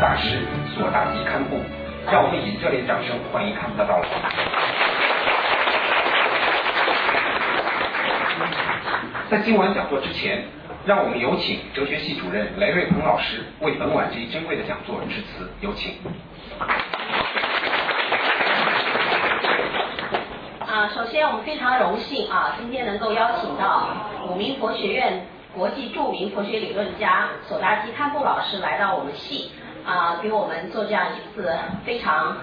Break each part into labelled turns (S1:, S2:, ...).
S1: 大师索大吉堪布。让我们以热烈掌声欢迎他们的到来。在今晚讲座之前，让我们有请哲学系主任雷瑞鹏老师为本晚这一珍贵的讲座致辞，有请。
S2: 啊，首先我们非常荣幸啊，今天能够邀请到五名佛学院国际著名佛学理论家索达基堪布老师来到我们系啊，给我们做这样一次非常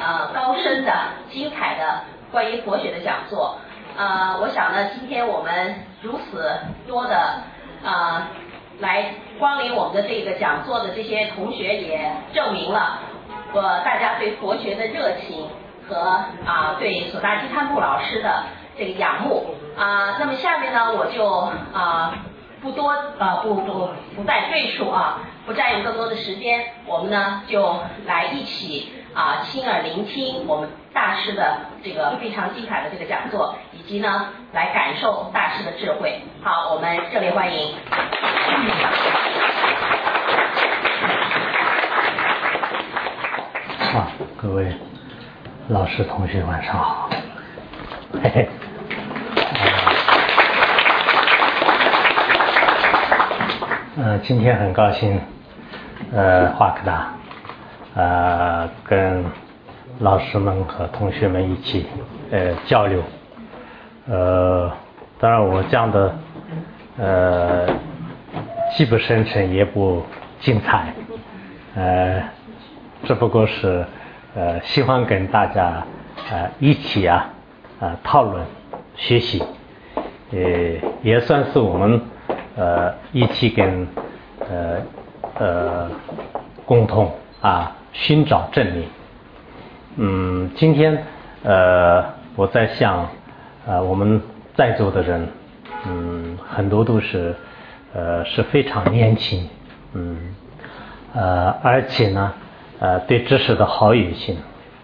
S2: 呃高深的、精彩的关于佛学的讲座。呃，我想呢，今天我们如此多的啊来光临我们的这个讲座的这些同学，也证明了我大家对佛学的热情和啊对索达基堪布老师的这个仰慕啊。那么下面呢，我就啊不多啊不不不再赘述啊，不占用更多的时间，我们呢就来一起。啊，亲耳聆听我们大师的这个非常精彩的这个讲座，以及呢，来感受大师的智慧。好，我们热烈欢迎。
S3: 好，各位老师同学晚上好。嘿嘿。嗯，今天很高兴，呃，华科大。呃，跟老师们和同学们一起呃交流，呃，当然我讲的呃既不深沉也不精彩，呃，只不过是呃喜欢跟大家呃一起啊啊讨论学习，呃也算是我们呃一起跟呃呃共同啊。寻找真理。嗯，今天呃，我在想，呃，我们在座的人，嗯，很多都是呃是非常年轻，嗯，呃，而且呢，呃，对知识的好奇心，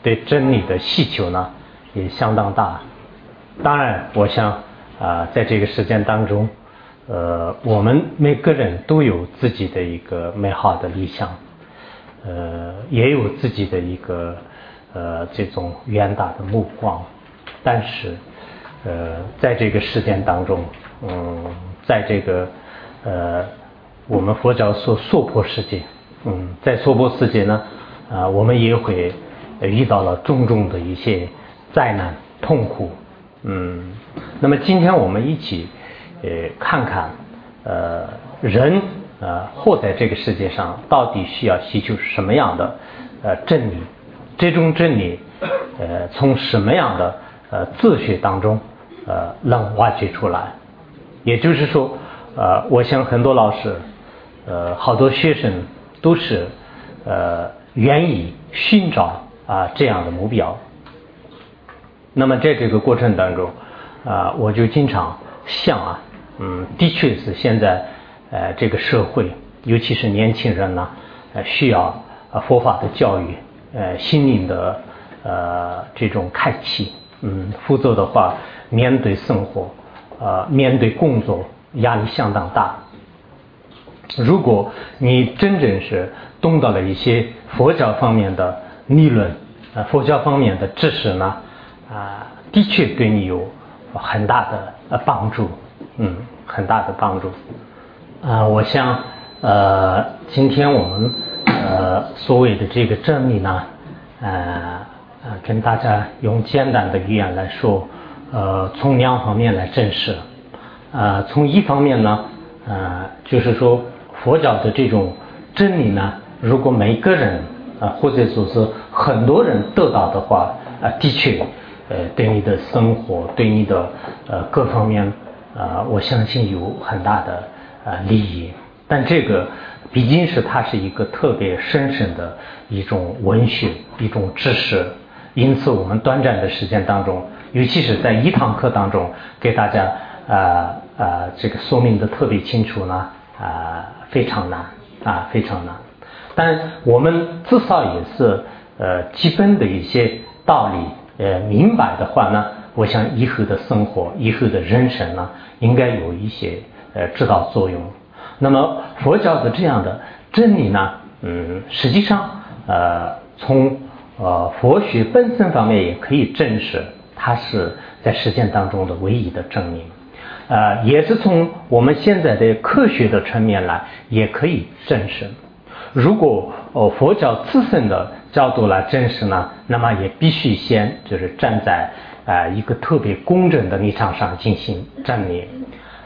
S3: 对真理的需求呢，也相当大。当然，我想啊，在这个时间当中，呃，我们每个人都有自己的一个美好的理想。呃，也有自己的一个呃这种远大的目光，但是呃，在这个事件当中，嗯，在这个呃我们佛教说娑婆世界，嗯，在娑婆世界呢，啊，我们也会遇到了种种的一些灾难、痛苦，嗯，那么今天我们一起呃看看呃人。呃，活在这个世界上，到底需要寻求什么样的呃真理？这种真理，呃，从什么样的呃自学当中呃能挖掘出来？也就是说，呃，我想很多老师，呃，好多学生都是呃愿意寻找啊这样的目标。那么在这个过程当中，啊，我就经常想啊，嗯，的确是现在。呃，这个社会，尤其是年轻人呢，呃，需要呃佛法的教育，呃，心灵的呃这种开启，嗯，否则的话，面对生活，呃，面对工作，压力相当大。如果你真正是懂得了一些佛教方面的理论，呃，佛教方面的知识呢，啊，的确对你有很大的呃帮助，嗯，很大的帮助。啊，我想，呃，今天我们呃所谓的这个真理呢，呃呃，跟大家用简单的语言来说，呃，从两方面来证实，呃，从一方面呢，呃，就是说佛教的这种真理呢，如果每个人啊，或者说是很多人得到的话，啊，的确，呃，对你的生活，对你的呃各方面，呃，我相信有很大的。呃，利益，但这个毕竟是它是一个特别深深的一种文学，一种知识，因此我们短暂的时间当中，尤其是在一堂课当中给大家呃呃这个说明的特别清楚呢啊非常难啊非常难，但我们至少也是呃基本的一些道理呃明白的话呢，我想以后的生活，以后的人生呢，应该有一些。呃，指导作用。那么佛教的这样的真理呢，嗯，实际上呃，从呃佛学本身方面也可以证实，它是在实践当中的唯一的证明。呃，也是从我们现在的科学的层面来，也可以证实。如果哦佛教自身的角度来证实呢，那么也必须先就是站在啊一个特别工整的立场上进行证明。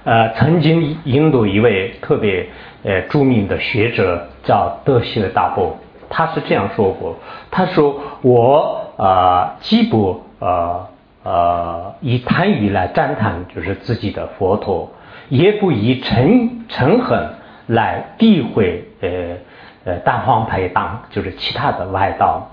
S3: 呃，曾经印度一位特别呃著名的学者叫德希尔大波，他是这样说过，他说我啊既不呃呃以贪欲来赞叹就是自己的佛陀，也不以嗔嗔恨来诋毁呃。呃，大荒派党就是其他的外道，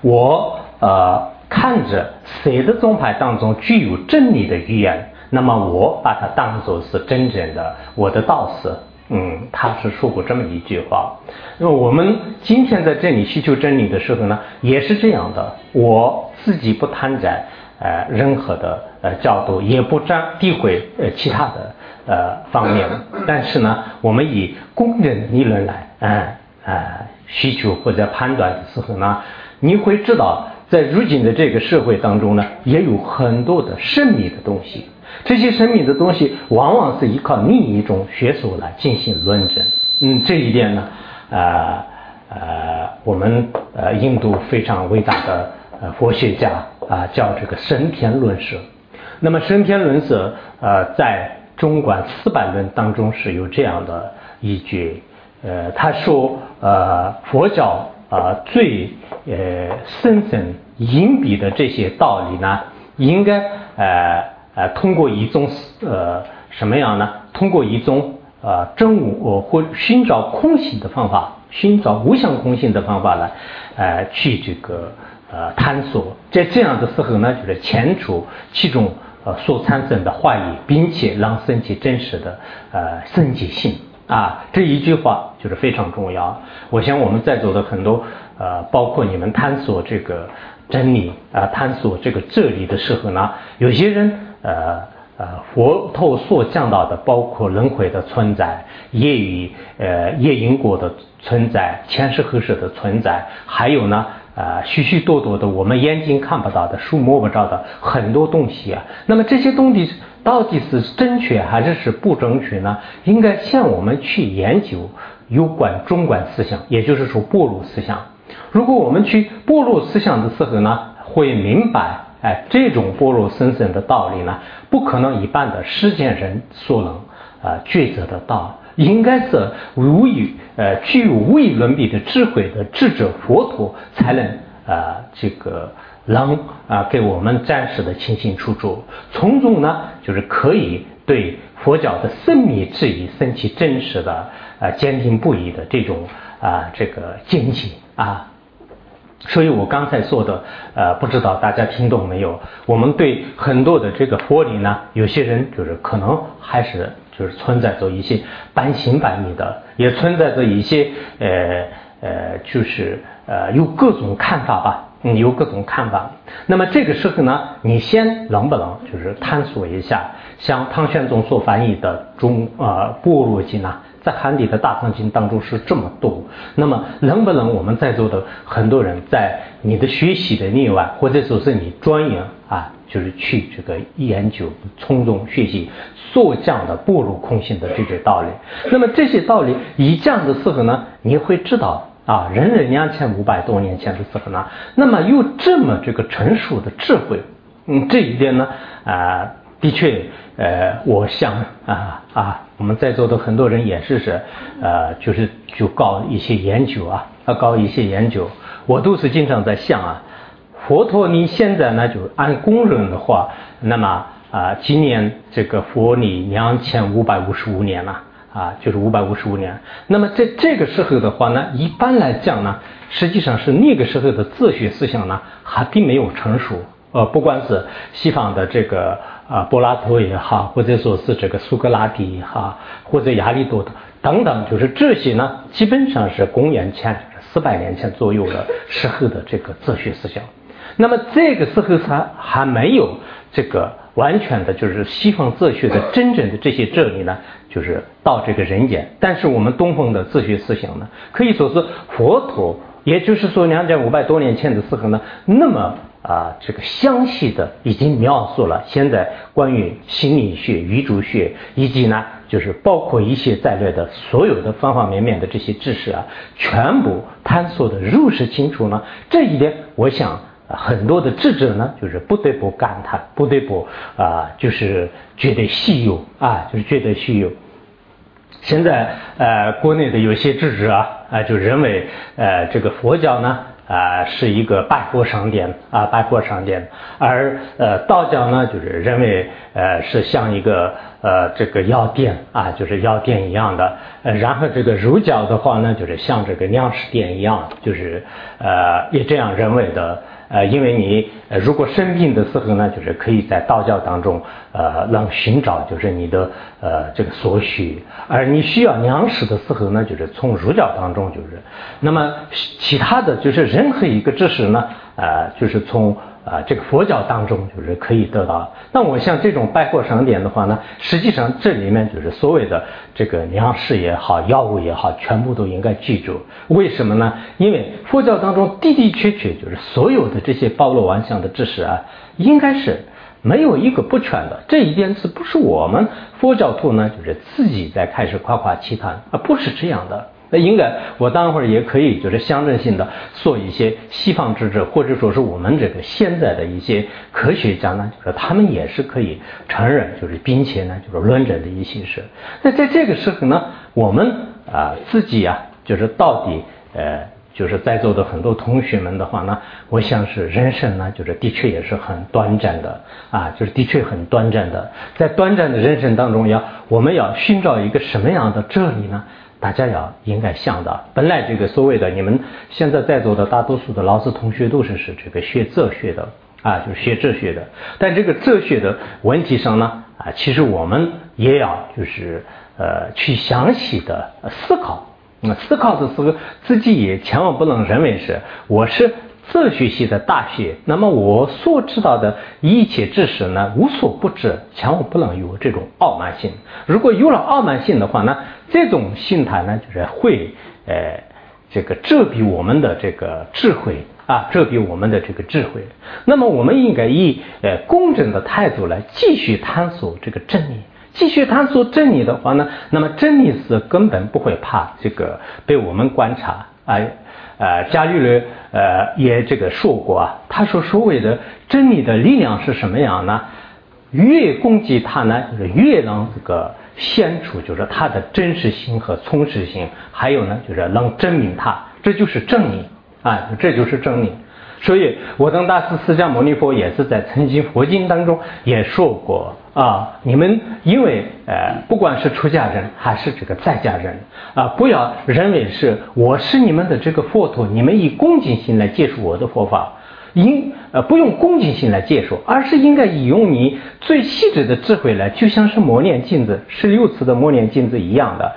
S3: 我呃看着谁的宗派当中具有真理的语言，那么我把它当做是真正的我的道士。嗯，他是说过这么一句话。那么我们今天在这里需求真理的时候呢，也是这样的。我自己不贪在呃任何的呃角度，也不沾诋毁呃其他的呃方面，但是呢，我们以公正理论来，嗯。呃，需求或者判断的时候呢，你会知道，在如今的这个社会当中呢，也有很多的神秘的东西。这些神秘的东西，往往是依靠另一种学说来进行论证。嗯，这一点呢，呃呃，我们呃印度非常伟大的呃佛学家啊，叫这个神天论舍。那么神天论舍呃，在中观四百论当中是有这样的一句。呃，他说，呃，佛教啊最呃深深隐蔽的这些道理呢，应该呃呃通过一种呃什么样呢？通过一种呃真悟或寻找空性的方法，寻找无相空性的方法来呃去这个呃探索。在这样的时候呢，就是清除其中呃所产生的怀疑，并且让身体真实的呃升级性。啊，这一句话就是非常重要。我想我们在座的很多呃，包括你们探索这个真理啊，探索这个哲理的时候呢，有些人呃呃，佛陀所讲到的，包括轮回的存在、业与呃业因果的存在、前世后世的存在，还有呢啊许许多多的我们眼睛看不到的、书摸不着的很多东西啊。那么这些东西。到底是正确还是是不正确呢？应该向我们去研究有关中观思想，也就是说般若思想。如果我们去般若思想的时候呢，会明白，哎，这种般若深深的道理呢，不可能一般的世间人所能啊抉择得到，应该是无与呃具有无与伦比的智慧的智者佛陀才能啊这个。能啊给我们展示的清清楚楚，从中呢就是可以对佛教的神秘质疑升起真实的啊坚定不移的这种啊这个坚信啊。所以我刚才说的呃不知道大家听懂没有？我们对很多的这个佛理呢，有些人就是可能还是就是存在着一些半信半疑的，也存在着一些呃呃就是呃有各种看法吧。嗯有各种看法，那么这个时候呢，你先能不能就是探索一下，像唐玄宗所翻译的中啊《般若经》啊，在海底的大藏经当中是这么多，那么能不能我们在座的很多人在你的学习的另外，或者说是你专业啊，就是去这个研究，从中学习所讲的般若空性的这些道理，那么这些道理一讲的时候呢，你会知道。啊，人人两千五百多年前的时候呢，那么有这么这个成熟的智慧，嗯，这一点呢，啊，的确，呃，我想啊啊，我们在座的很多人也是是，呃，就是就搞一些研究啊，搞一些研究，我都是经常在想啊，佛陀你现在呢就按公认的话，那么啊，今年这个佛你两千五百五十五年了。啊，就是五百五十五年。那么在这个时候的话呢，一般来讲呢，实际上是那个时候的哲学思想呢还并没有成熟。呃，不管是西方的这个啊柏拉图也好，或者说是这个苏格拉底也好，或者亚里多德等等，就是这些呢，基本上是公元前四百年前左右的时候的这个哲学思想。那么这个时候它还没有这个完全的，就是西方哲学的真正的这些哲理呢。就是到这个人间，但是我们东方的哲学思想呢，可以说是佛陀也就是说两千五百多年前的时候呢，那么啊这个详细的已经描述了现在关于心理学、宇宙学以及呢就是包括一些在内的所有的方方面面的这些知识啊，全部探索的如实清楚呢。这一点，我想很多的智者呢，就是不得不感叹，不得不啊，就是觉得稀有啊，就是觉得稀有。现在呃，国内的有些智者啊，啊，就认为呃，这个佛教呢啊是一个百货商店啊，百货商店，而呃道教呢就是认为呃是像一个呃这个药店啊，就是药店一样的，呃，然后这个儒教的话呢，就是像这个粮食店一样，就是呃也这样认为的。呃，因为你呃，如果生病的时候呢，就是可以在道教当中呃，让寻找就是你的呃这个所需，而你需要粮食的时候呢，就是从儒教当中就是，那么其他的就是任何一个知识呢，呃，就是从。啊，这个佛教当中就是可以得到。那我像这种拜货神点的话呢，实际上这里面就是所谓的这个粮食也好，药物也好，全部都应该记住。为什么呢？因为佛教当中的的确确就是所有的这些包罗万象的知识啊，应该是没有一个不全的。这一点是不是我们佛教徒呢？就是自己在开始夸夸其谈啊？不是这样的。那应该，我待会儿也可以，就是象征性的说一些西方智者，或者说是我们这个现在的一些科学家呢，就是他们也是可以承认，就是并且呢，就是论证的一些事。那在这个时候呢，我们啊自己啊，就是到底呃，就是在座的很多同学们的话呢，我想是人生呢，就是的确也是很短暂的啊，就是的确很短暂的，在短暂的人生当中，要我们要寻找一个什么样的哲理呢？大家要应该想到，本来这个所谓的你们现在在座的大多数的老师同学都是是这个学哲学的啊，就是学哲学的。但这个哲学的问题上呢啊，其实我们也要就是呃去详细的思考。那思考的时候，自己也千万不能认为是我是。哲学系的大学，那么我所知道的一切知识呢，无所不知，千万不能有这种傲慢心。如果有了傲慢心的话呢，这种心态呢，就是会呃这个遮蔽我们的这个智慧啊，遮蔽我们的这个智慧。那么我们应该以呃公正的态度来继续探索这个真理，继续探索真理的话呢，那么真理是根本不会怕这个被我们观察啊。呃，伽利略呃也这个说过啊，他说所谓的真理的力量是什么样呢？越攻击它呢，就是越能这个显出就是它的真实性和充实性，还有呢就是能证明它，这就是真理啊，这就是真理。所以，我当大师释迦牟尼佛也是在曾经佛经当中也说过啊，你们因为呃，不管是出家人还是这个在家人啊，不要认为是我是你们的这个佛陀，你们以恭敬心来接受我的佛法，应呃不用恭敬心来接受，而是应该以用你最细致的智慧来，就像是磨练镜子十六次的磨练镜子一样的。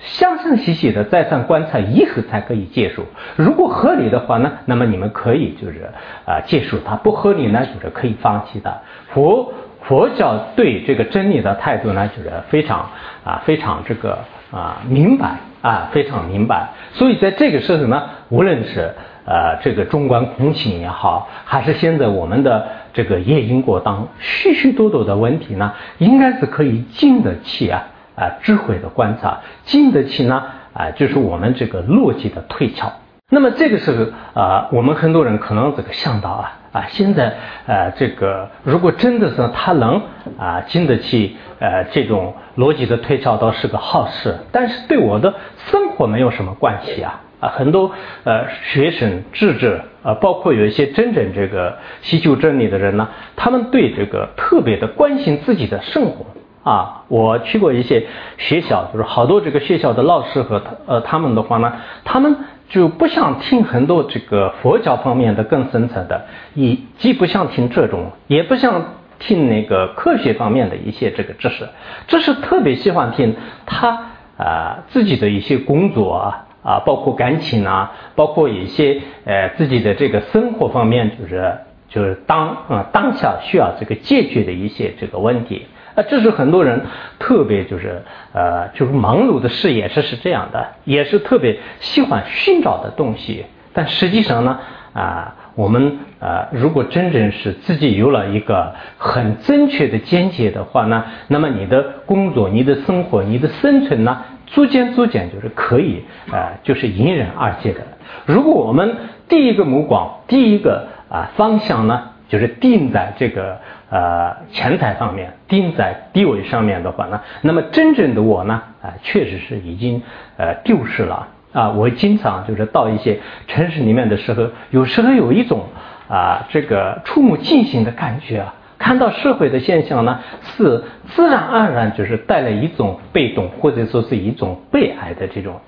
S3: 详详细细的再三观察以后才可以结束。如果合理的话呢，那么你们可以就是啊结束它；不合理呢，就是可以放弃的。佛佛教对这个真理的态度呢，就是非常啊非常这个啊明白啊非常明白。所以在这个时候呢，无论是呃这个中观空性也好，还是现在我们的这个业因果当许许多多的问题呢，应该是可以经得起啊。啊，智慧的观察，经得起呢啊，就是我们这个逻辑的推敲。那么这个时候啊，我们很多人可能这个想到啊啊，现在呃这个如果真的是他能啊经得起呃这种逻辑的推敲，倒是个好事。但是对我的生活没有什么关系啊啊，很多呃学生智者啊，包括有一些真正这个希求真理的人呢，他们对这个特别的关心自己的生活。啊，我去过一些学校，就是好多这个学校的老师和呃他们的话呢，他们就不想听很多这个佛教方面的更深层的，也既不想听这种，也不想听那个科学方面的一些这个知识，只是特别喜欢听他啊自己的一些工作啊啊，包括感情啊，包括一些呃自己的这个生活方面，就是就是当啊当下需要这个解决的一些这个问题。啊，这是很多人特别就是呃，就是忙碌的事业，是是这样的，也是特别喜欢寻找的东西但实际上呢，啊，我们呃，如果真正是自己有了一个很正确的见解的话呢，那么你的工作、你的生活、你的生存呢，逐渐逐渐就是可以呃，就是迎刃而解的。如果我们第一个目光、第一个啊方向呢，就是定在这个呃钱财方面、定在地位上面的话呢，那么真正的我呢，啊，确实是已经呃丢失了。啊，我经常就是到一些城市里面的时候，有时候有一种啊，这个触目惊心的感觉啊，看到社会的现象呢，是自然而然就是带来一种被动或者说是一种悲哀的这种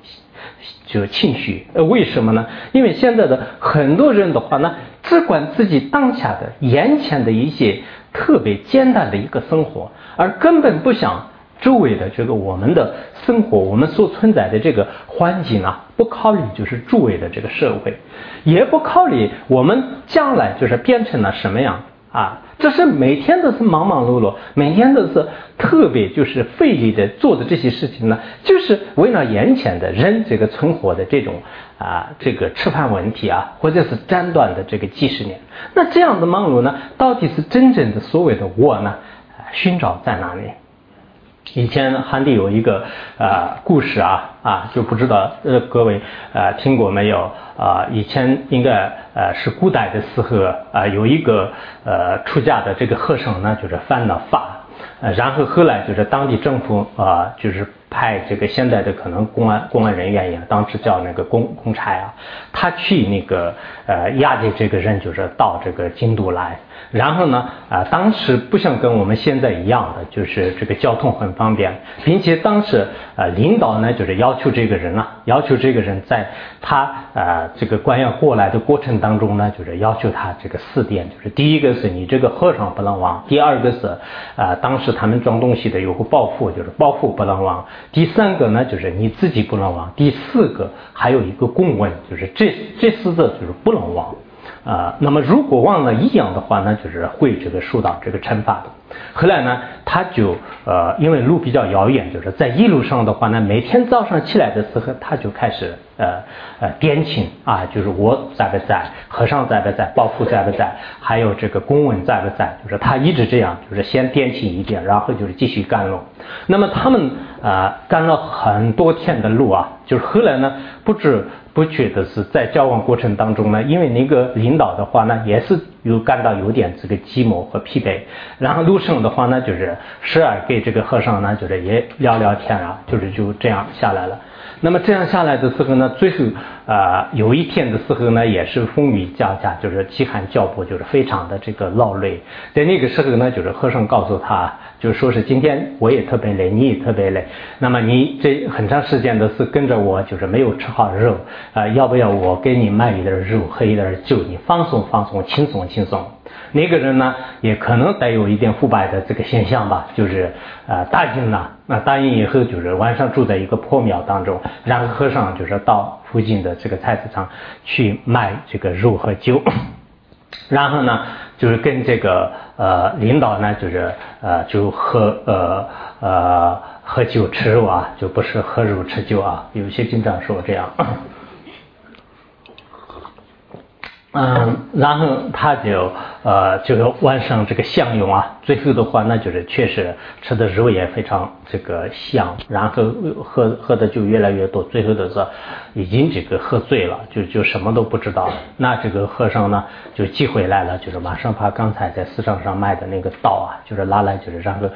S3: 就情绪。呃，为什么呢？因为现在的很多人的话呢，只管自己当下的眼前的一些特别简单的一个生活，而根本不想。周围的这个我们的生活，我们所存在的这个环境啊，不考虑就是周围的这个社会，也不考虑我们将来就是变成了什么样啊？这是每天都是忙忙碌碌，每天都是特别就是费力的做的这些事情呢，就是为了眼前的人这个存活的这种啊这个吃饭问题啊，或者是斩断的这个几十年。那这样的忙碌呢，到底是真正的所谓的我呢？寻找在哪里？以前汉地有一个呃故事啊啊，就不知道呃各位呃听过没有啊？以前应该呃是古代的时候啊，有一个呃出家的这个和尚呢，就是犯了法，然后后来就是当地政府啊，就是派这个现在的可能公安公安人员也，当时叫那个公公差啊，他去那个呃押解这个人，就是到这个京都来。然后呢，啊，当时不像跟我们现在一样的，就是这个交通很方便，并且当时呃，领导呢就是要求这个人啊，要求这个人在他啊这个官员过来的过程当中呢，就是要求他这个四点，就是第一个是你这个和尚不能忘，第二个是啊，当时他们装东西的有个包袱，就是包袱不能忘，第三个呢就是你自己不能忘，第四个还有一个公文，就是这这四个就是不能忘。啊，那么如果忘了一样的话，呢就是会这个受到这个惩罚的。后来呢，他就呃，因为路比较遥远，就是在一路上的话呢，每天早上起来的时候，他就开始呃呃点请啊，就是我在不在，和尚在不在，包袱在不在，还有这个公文在不在，就是他一直这样，就是先点请一遍，然后就是继续赶路。那么他们啊赶了很多天的路啊，就是后来呢，不知不觉得是在交往过程当中呢，因为那个领导的话呢，也是有感到有点这个寂寞和疲惫，然后路上的话呢，就是时而给这个和尚呢，就是也聊聊天啊，就是就这样下来了。那么这样下来的时候呢，最后啊有一天的时候呢，也是风雨交加，就是饥寒交迫，就是非常的这个劳累。在那个时候呢，就是和尚告诉他，就说是今天我也特别累，你也特别累。那么你这很长时间都是跟着我，就是没有吃好肉啊，要不要我给你卖一点肉，喝一点酒，你放松放松，轻松轻松。那个人呢，也可能带有一点腐败的这个现象吧，就是呃答应了。那答应以后，就是晚上住在一个破庙当中，然后和尚就是到附近的这个菜市场去卖这个肉和酒，然后呢，就是跟这个呃领导呢，就是呃就喝呃呃喝酒吃肉啊，就不是喝肉吃酒啊，有些经常说这样。嗯，然后他就呃，就晚上这个享用啊，最后的话，那就是确实吃的肉也非常这个香，然后喝喝的就越来越多，最后的是已经这个喝醉了，就就什么都不知道了。那这个和尚呢，就寄回来了，就是马上把刚才在市场上卖的那个刀啊，就是拿来，就是然后。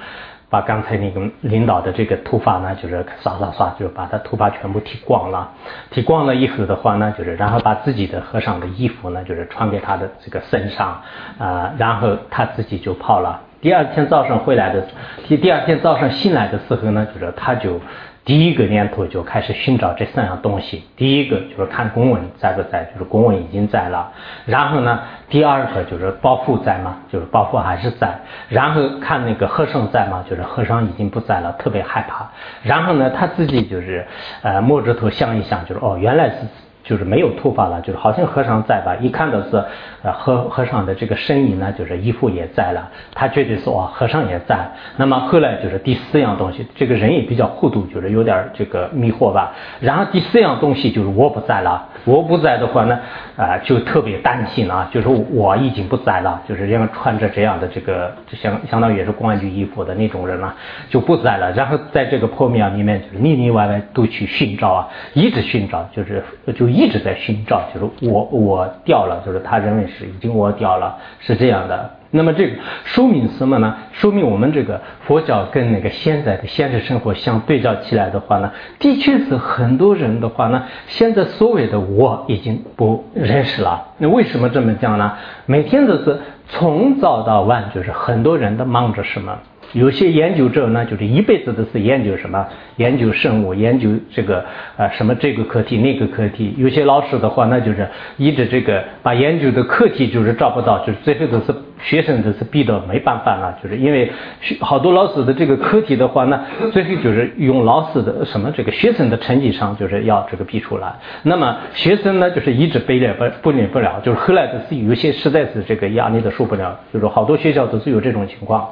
S3: 把刚才那个领导的这个头发呢，就是刷刷刷，就把他头发全部剃光了。剃光了以后的话呢，就是然后把自己的和尚的衣服呢，就是穿给他的这个身上啊，然后他自己就跑了。第二天早上回来的，第第二天早上醒来的时候呢，就是他就。第一个念头就开始寻找这三样东西。第一个就是看公文在不在，就是公文已经在了。然后呢，第二个就是包袱在吗？就是包袱还是在。然后看那个和尚在吗？就是和尚已经不在了，特别害怕。然后呢，他自己就是呃摸着头想一想，就是哦，原来是就是没有头发了，就是好像和尚在吧？一看到是呃和和尚的这个身影呢，就是衣服也在了，他觉得说啊和尚也在。那么后来就是第四样东西，这个人也比较糊涂，就是有点这个迷惑吧。然后第四样东西就是我不在了，我不在的话呢，啊就特别担心啊，就是我已经不在了，就是这样穿着这样的这个就相相当于也是公安局衣服的那种人了，就不在了。然后在这个破庙里面就是里里外外都去寻找啊，一直寻找，就是就。一直在寻找，就是我我掉了，就是他认为是已经我掉了，是这样的。那么这个说明什么呢？说明我们这个佛教跟那个现在的现实生活相对照起来的话呢，的确是很多人的话呢，现在所谓的我已经不认识了。那为什么这么讲呢？每天都是从早到晚，就是很多人都忙着什么。有些研究者呢，就是一辈子都是研究什么，研究生物，研究这个啊什么这个课题那个课题。有些老师的话，那就是一直这个把研究的课题就是找不到，就是最后都是学生都是逼得没办法了，就是因为好多老师的这个课题的话呢，最后就是用老师的什么这个学生的成绩上就是要这个逼出来。那么学生呢，就是一直背了不不练不了，就是后来的是有些实在是这个压力都受不了，就是好多学校都是有这种情况。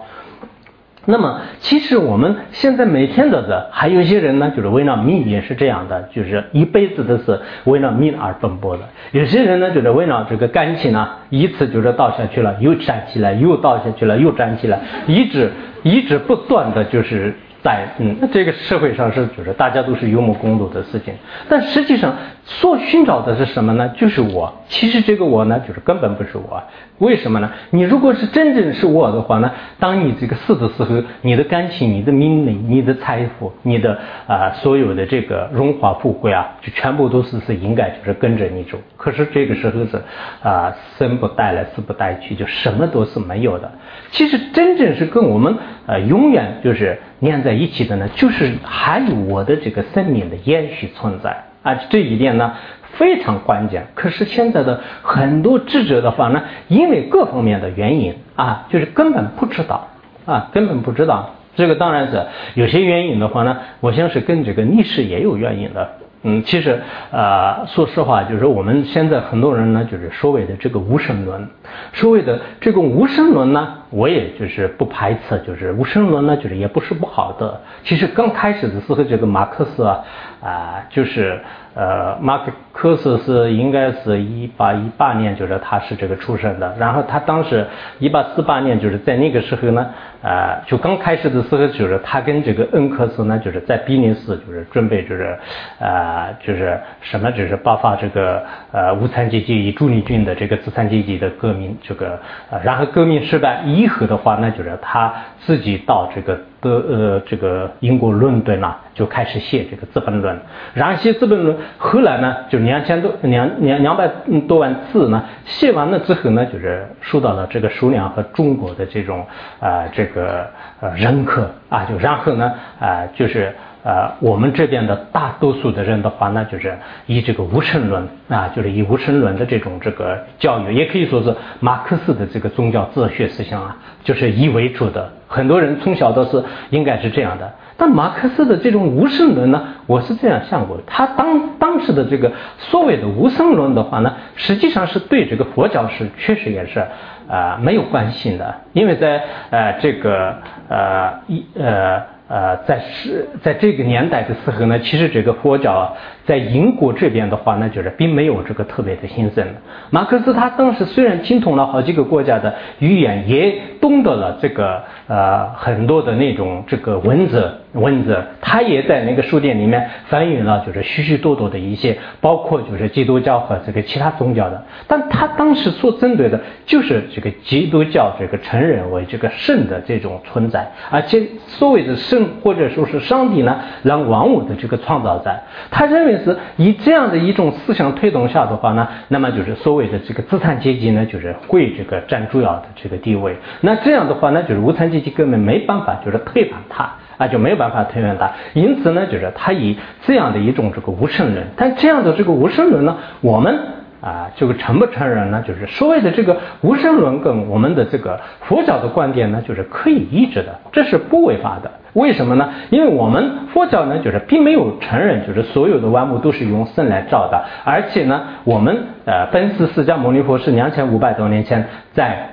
S3: 那么，其实我们现在每天的的，还有一些人呢，就是为了命也是这样的，就是一辈子都是为了命而奔波的。有些人呢，就是为了这个感情呢，一次就是倒下去了，又站起来，又倒下去了，又站起来，一直一直不断的就是。在嗯，这个社会上是就是大家都是有目共睹的事情，但实际上所寻找的是什么呢？就是我。其实这个我呢，就是根本不是我。为什么呢？你如果是真正是我的话呢，当你这个死的时候，你的感情、你的名利、你的财富、你的啊所有的这个荣华富贵啊，就全部都是是应该就是跟着你走。可是这个时候是啊生不带来，死不带去，就什么都是没有的。其实真正是跟我们呃永远就是。连在一起的呢，就是还有我的这个生命的延续存在啊，这一点呢非常关键。可是现在的很多智者的话呢，因为各方面的原因啊，就是根本不知道啊，根本不知道。这个当然是有些原因的话呢，我想是跟这个历史也有原因的。嗯，其实啊，说实话，就是我们现在很多人呢，就是所谓的这个无神论，所谓的这个无神论呢，我也就是不排斥，就是无神论呢，就是也不是不好的。其实刚开始的时候，这个马克思啊，啊，就是。呃，马克思是应该是一八一八年，就是他是这个出生的。然后他当时一八四八年，就是在那个时候呢，呃，就刚开始的时候，就是他跟这个恩克斯呢，就是在比利时，就是准备就是，呃，就是什么，就是爆发这个呃无产阶级与主力军的这个资产阶级的革命，这个呃，然后革命失败一以后的话，那就是他自己到这个。德呃，这个英国伦敦呐，就开始写这个《资本论》，然后写《资本论》，后来呢，就两千多两两两百多万字呢，写完了之后呢，就是受到了这个数量和中国的这种啊这个呃认可啊，就然后呢啊就是。呃，我们这边的大多数的人的话，呢就是以这个无神论啊，就是以无神论的这种这个教育，也可以说是马克思的这个宗教哲学思想啊，就是以为主的。很多人从小都是应该是这样的。但马克思的这种无神论呢，我是这样想过，他当当时的这个所谓的无神论的话呢，实际上是对这个佛教是确实也是啊没有关系的，因为在呃这个呃一呃。呃，在是在这个年代的时候呢，其实这个佛教在英国这边的话那，就是并没有这个特别的兴盛。马克思他当时虽然精通了好几个国家的语言，也懂得了这个呃很多的那种这个文字。文字，他也在那个书店里面翻译了，就是许许多多的一些，包括就是基督教和这个其他宗教的。但他当时所针对的就是这个基督教这个承认为这个圣的这种存在，而且所谓的圣或者说是上帝呢，让万物的这个创造在。他认为是以这样的一种思想推动下的话呢，那么就是所谓的这个资产阶级呢，就是会这个占主要的这个地位。那这样的话呢，就是无产阶级根本没办法就是推翻他。那就没有办法推翻他，因此呢，就是他以这样的一种这个无神论，但这样的这个无神论呢，我们啊，这个承不承认呢？就是所谓的这个无神论跟我们的这个佛教的观点呢，就是可以一致的，这是不违法的。为什么呢？因为我们佛教呢，就是并没有承认，就是所有的万物都是用身来造的，而且呢，我们呃，本师释迦牟尼佛是两千五百多年前在。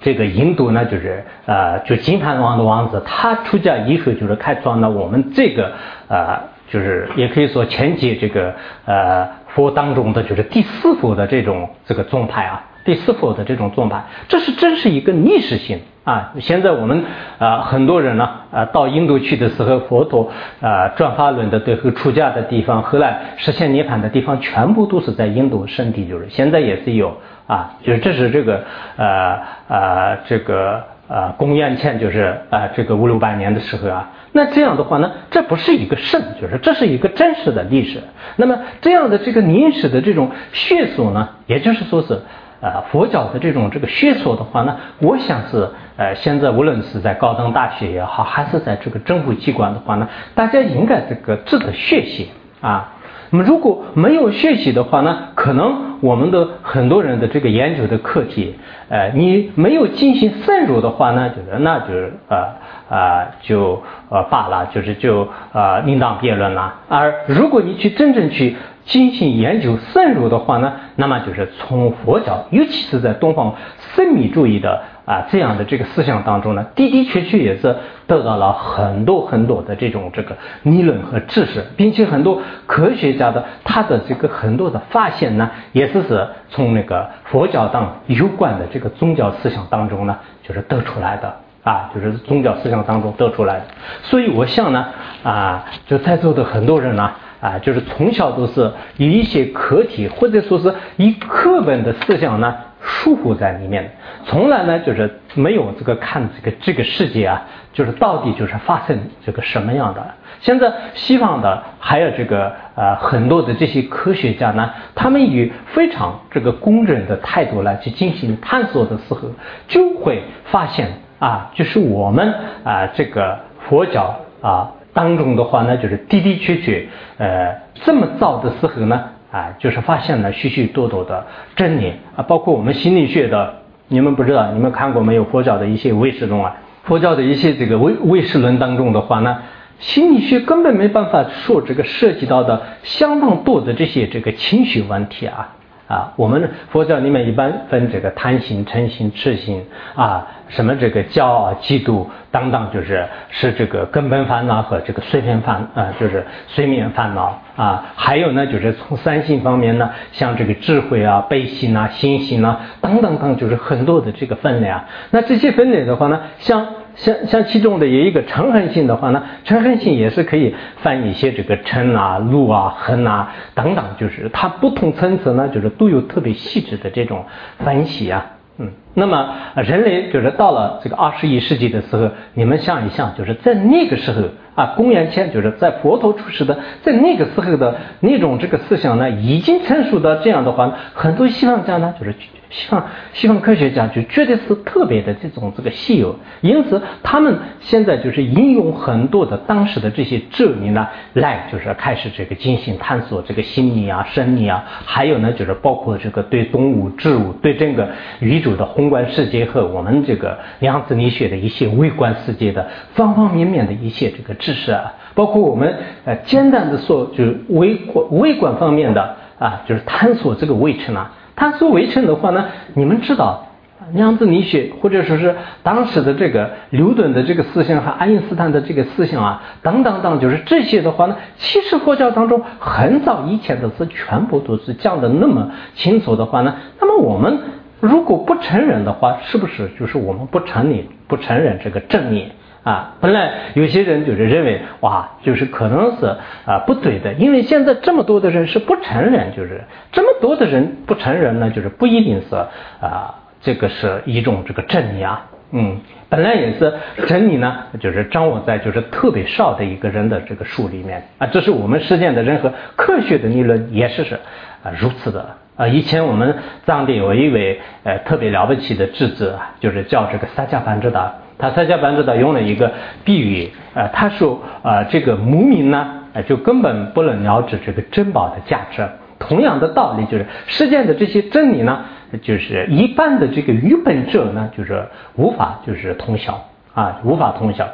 S3: 这个印度呢，就是呃，就金盘王的王子，他出家以后就是开创了我们这个呃，就是也可以说前几这个呃佛当中的就是第四佛的这种这个宗派啊，第四佛的这种宗派，这是真是一个历史性啊。现在我们啊很多人呢啊到印度去的时候，佛陀啊转法轮的最后出家的地方，后来实现涅槃的地方，全部都是在印度圣地，就是现在也是有。啊，就是这是这个呃呃这个呃公元前就是啊这个五六百年的时候啊，那这样的话呢，这不是一个圣，就是这是一个真实的历史。那么这样的这个历史的这种血索呢，也就是说是呃佛教的这种这个学说的话呢，我想是呃现在无论是在高等大学也好，还是在这个政府机关的话呢，大家应该这个值得学习啊。那么如果没有学习的话呢，可能我们的很多人的这个研究的课题，呃，你没有进行深入的话呢，就是那就是呃呃就呃罢了，就是就呃另当别论了。而如果你去真正去进行研究深入的话呢，那么就是从佛教，尤其是在东方神秘主义的。啊，这样的这个思想当中呢，的的确确也是得到了很多很多的这种这个理论和知识，并且很多科学家的他的这个很多的发现呢，也是是从那个佛教当有关的这个宗教思想当中呢，就是得出来的啊，就是宗教思想当中得出来的。所以我想呢，啊，就在座的很多人呢，啊，啊就是从小都是以一些课题或者说是以课本的思想呢。束缚在里面，从来呢就是没有这个看这个这个世界啊，就是到底就是发生这个什么样的。现在西方的还有这个呃很多的这些科学家呢，他们以非常这个公正的态度来去进行探索的时候，就会发现啊，就是我们啊这个佛教啊当中的话呢，就是的的确确呃这么早的时候呢。啊，就是发现了许许多多的真理啊，包括我们心理学的，你们不知道，你们看过没有？佛教的一些唯识论啊，佛教的一些这个唯唯识论当中的话呢，心理学根本没办法说这个涉及到的相当多的这些这个情绪问题啊。啊，我们佛教里面一般分这个贪心、嗔心、痴心啊，什么这个骄傲、嫉妒等等，就是是这个根本烦恼和这个碎片烦啊，就是睡眠烦恼啊。还有呢，就是从三性方面呢，像这个智慧啊、悲心啊、心心啊等等等，就是很多的这个分类啊。那这些分类的话呢，像。像像其中的有一个嗔恨性的话呢，嗔恨性也是可以翻一些这个嗔啊、怒啊、恨啊等等，就是它不同层次呢，就是都有特别细致的这种分析啊。嗯，那么人类就是到了这个二十一世纪的时候，你们想一想，就是在那个时候啊，公元前就是在佛陀出世的，在那个时候的那种这个思想呢，已经成熟到这样的话，很多西方家呢就是。西方西方科学家就觉得是特别的这种这个稀有，因此他们现在就是引用很多的当时的这些哲理呢，来就是开始这个进行探索这个心理啊、生理啊，还有呢就是包括这个对动物、植物、对整个宇宙的宏观世界和我们这个量子力学的一些微观世界的方方面面的一些这个知识啊，包括我们呃简单的说就是微观微观方面的啊，就是探索这个位置呢。他说围城的话呢，你们知道量子力学或者说是当时的这个牛顿的这个思想和爱因斯坦的这个思想啊，等等等，就是这些的话呢，其实佛教当中很早以前的是全部都是讲的那么清楚的话呢，那么我们如果不承认的话，是不是就是我们不承认不承认这个正念？啊，本来有些人就是认为，哇，就是可能是啊不对的，因为现在这么多的人是不承认，就是这么多的人不承认呢，就是不一定是啊，这个是一种这个真理啊，嗯，本来也是真理呢，就是掌握在就是特别少的一个人的这个数里面。啊，这是我们实践的任何科学的理论也是是啊如此的。啊，以前我们藏地有一位呃特别了不起的智者，就是叫这个萨迦班智达。他参加班智达用了一个比喻，呃，他说，呃，这个牧民呢，呃，就根本不能了知这个珍宝的价值。同样的道理，就是世间的这些真理呢，就是一般的这个愚笨者呢，就是无法就是通晓啊，无法通晓。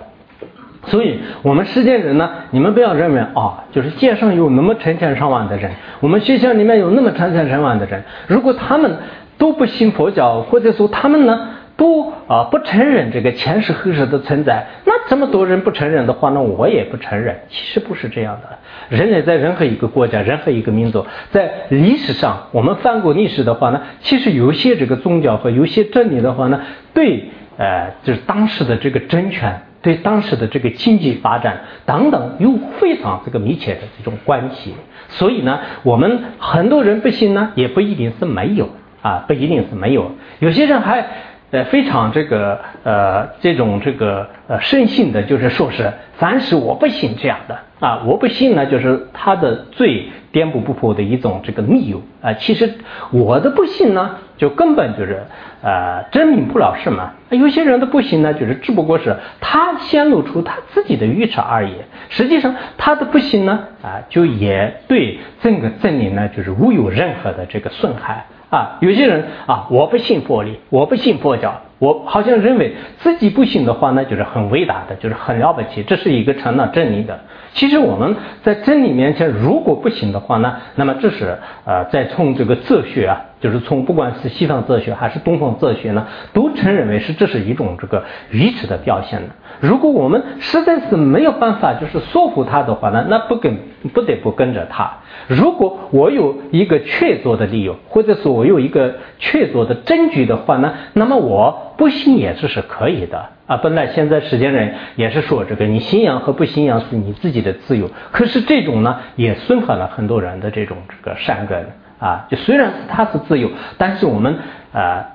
S3: 所以，我们世间人呢，你们不要认为啊，就是街上有那么成千上万的人，我们学校里面有那么成千上万的人，如果他们都不信佛教，或者说他们呢不啊不承认这个前世后世的存在，那这么多人不承认的话，那我也不承认。其实不是这样的，人类在任何一个国家、任何一个民族，在历史上，我们翻过历史的话呢，其实有些这个宗教和有些真理的话呢，对呃就是当时的这个政权。对当时的这个经济发展等等有非常这个密切的这种关系，所以呢，我们很多人不信呢，也不一定是没有啊，不一定是没有，有些人还呃非常这个呃这种这个呃深信的，就是说是凡是我不信这样的啊，我不信呢，就是他的最颠簸不破的一种这个理由啊，其实我的不信呢，就根本就是。呃，真名不了事嘛。有些人的不信呢，就是只不过是他显露出他自己的愚痴而已。实际上，他的不信呢，啊，就也对整个真理呢，就是无有任何的这个损害啊。有些人啊，我不信佛理，我不信佛教，我好像认为自己不信的话那，就是很伟大的，就是很了不起，这是一个成了真理的。其实我们在真理面前，如果不行的话呢，那么这是呃，在从这个哲学啊，就是从不管是西方哲学还是东方哲学呢，都承认为是这是一种这个愚痴的表现的。如果我们实在是没有办法就是说服他的话呢，那不跟不得不跟着他。如果我有一个确凿的理由，或者说我有一个确凿的证据的话呢，那么我不信也是是可以的。啊，本来现在世间人也是说这个，你信仰和不信仰是你自己的自由。可是这种呢，也损害了很多人的这种这个善根啊。就虽然是他是自由，但是我们啊，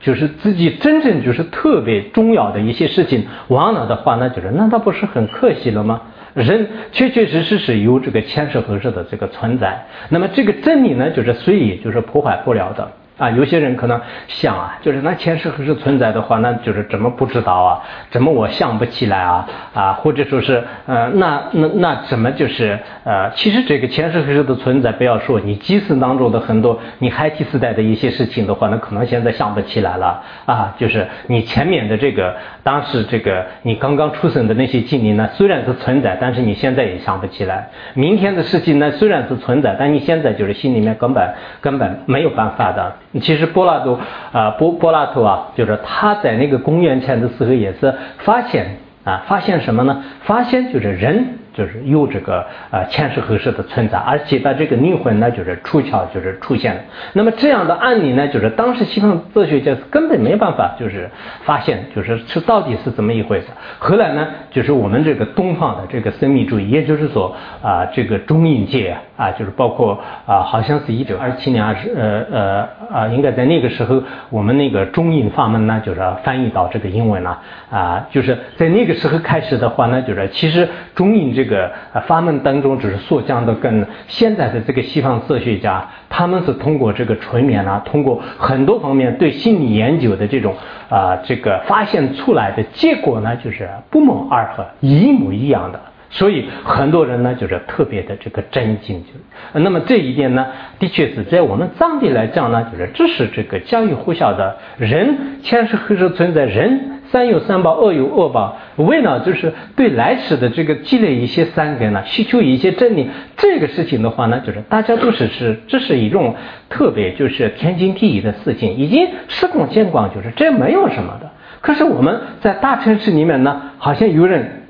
S3: 就是自己真正就是特别重要的一些事情忘了的话，那就是那倒不是很可惜了吗？人确确实实是有这个前世后世的这个存在，那么这个真理呢，就是随意就是破坏不了的。啊，有些人可能想啊，就是那前世何时存在的话，那就是怎么不知道啊？怎么我想不起来啊？啊，或者说是呃，那那那怎么就是呃，其实这个前世后世的存在，不要说你记事当中的很多你孩提时代的一些事情的话，那可能现在想不起来了啊。就是你前面的这个当时这个你刚刚出生的那些经历呢，虽然是存在，但是你现在也想不起来。明天的事情呢，虽然是存在，但你现在就是心里面根本根本没有办法的。其实柏拉图啊，柏柏拉图啊，就是他在那个公元前的时候也是发现啊，发现什么呢？发现就是人。就是有这个呃前世后世的存在，而且把这个灵魂呢，就是出窍，就是出现了。那么这样的案例呢，就是当时西方哲学家根本没办法，就是发现，就是是到底是怎么一回事。后来呢，就是我们这个东方的这个神秘主义，也就是说啊，这个中印界啊，啊就是包括啊，好像是一九二七年二十呃呃啊，应该在那个时候，我们那个中印法门呢，就是翻译到这个英文了啊，就是在那个时候开始的话呢，就是其实中印这。个法门当中，只是所讲的跟现在的这个西方哲学家，他们是通过这个纯眠啊，通过很多方面对心理研究的这种啊，这个发现出来的结果呢，就是不谋而合，一模一样的。所以很多人呢，就是特别的这个震惊。就那么这一点呢，的确是在我们藏地来讲呢，就是这是这个家喻户晓的，人前世后世存在人。三有三宝，恶有恶报，为了就是对来世的这个积累一些善根呢，需求一些真理，这个事情的话呢，就是大家都是是，这是一种特别就是天经地义的事情，已经司空见惯，就是这没有什么的。可是我们在大城市里面呢，好像有人。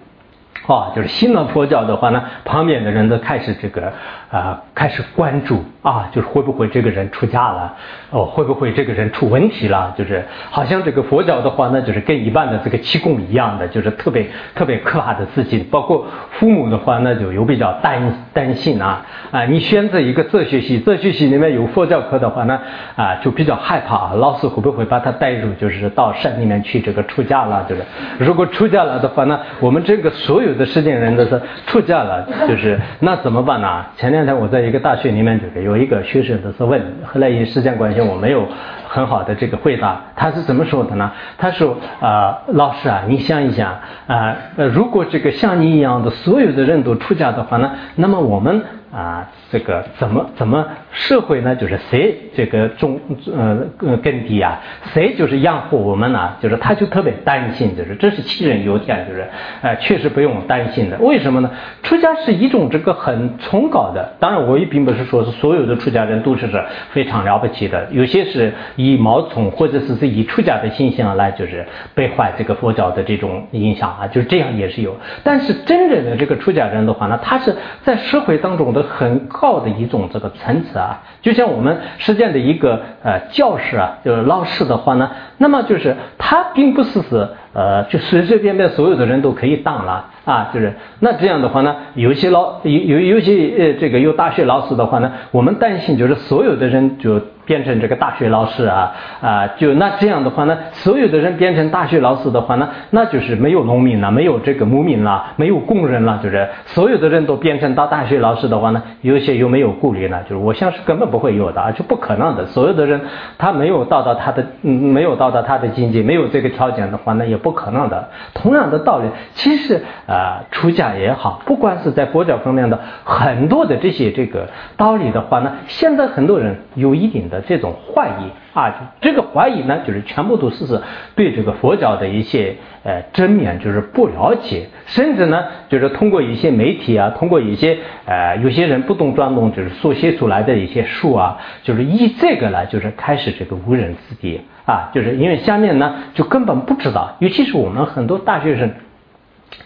S3: 啊，就是信了佛教的话呢，旁边的人都开始这个啊，开始关注啊，就是会不会这个人出家了，哦，会不会这个人出问题了？就是好像这个佛教的话呢，就是跟一般的这个气功一样的，就是特别特别可怕的事情。包括父母的话呢，就有比较担担心啊啊，你选择一个哲学系，哲学系里面有佛教课的话呢，啊，就比较害怕老师会不会把他带入，就是到山里面去这个出家了？就是如果出家了的话呢，我们这个所有。有的世间人都是出家了，就是那怎么办呢？前两天我在一个大学里面，就是有一个学生都是问，后来因时间关系我没有很好的这个回答。他是怎么说的呢？他说啊，老师啊，你想一想啊，呃，如果这个像你一样的所有的人都出家的话呢，那么我们啊，这个怎么怎么社会呢？就是谁这个种呃耕地啊，谁就是养活我们呢？就是他就特别担心，就是这是杞人忧天，就是呃确实不用担心的。为什么呢？出家是一种这个很崇高的，当然我也并不是说是所有的出家人都是是非常了不起的，有些是以毛从或者是是以出家的心性来就是背坏这个佛教的这种影响啊，就是这样也是有。但是真正的这个出家人的话呢，他是在社会当中的。很高的一种这个层次啊，就像我们实践的一个呃教师啊，就是老师的话呢，那么就是他并不是是呃就随随便便所有的人都可以当了啊，就是那这样的话呢，有些老有有有些呃这个有大学老师的话呢，我们担心就是所有的人就。变成这个大学老师啊啊，就那这样的话呢，所有的人变成大学老师的话呢，那就是没有农民了，没有这个牧民了，没有工人了，就是所有的人都变成到大学老师的话呢，有些又没有顾虑了，就是我想是根本不会有的啊，就不可能的。所有的人他没有到达他的，嗯，没有到达他的境界，没有这个条件的话，呢也不可能的。同样的道理，其实啊，出家也好，不管是在佛教方面的很多的这些这个道理的话呢，现在很多人有一定。的这种怀疑啊，这个怀疑呢，就是全部都是是对这个佛教的一些呃真面就是不了解，甚至呢，就是通过一些媒体啊，通过一些呃有些人不懂装懂，就是所写出来的一些书啊，就是以这个呢，就是开始这个误人子弟啊，就是因为下面呢就根本不知道，尤其是我们很多大学生。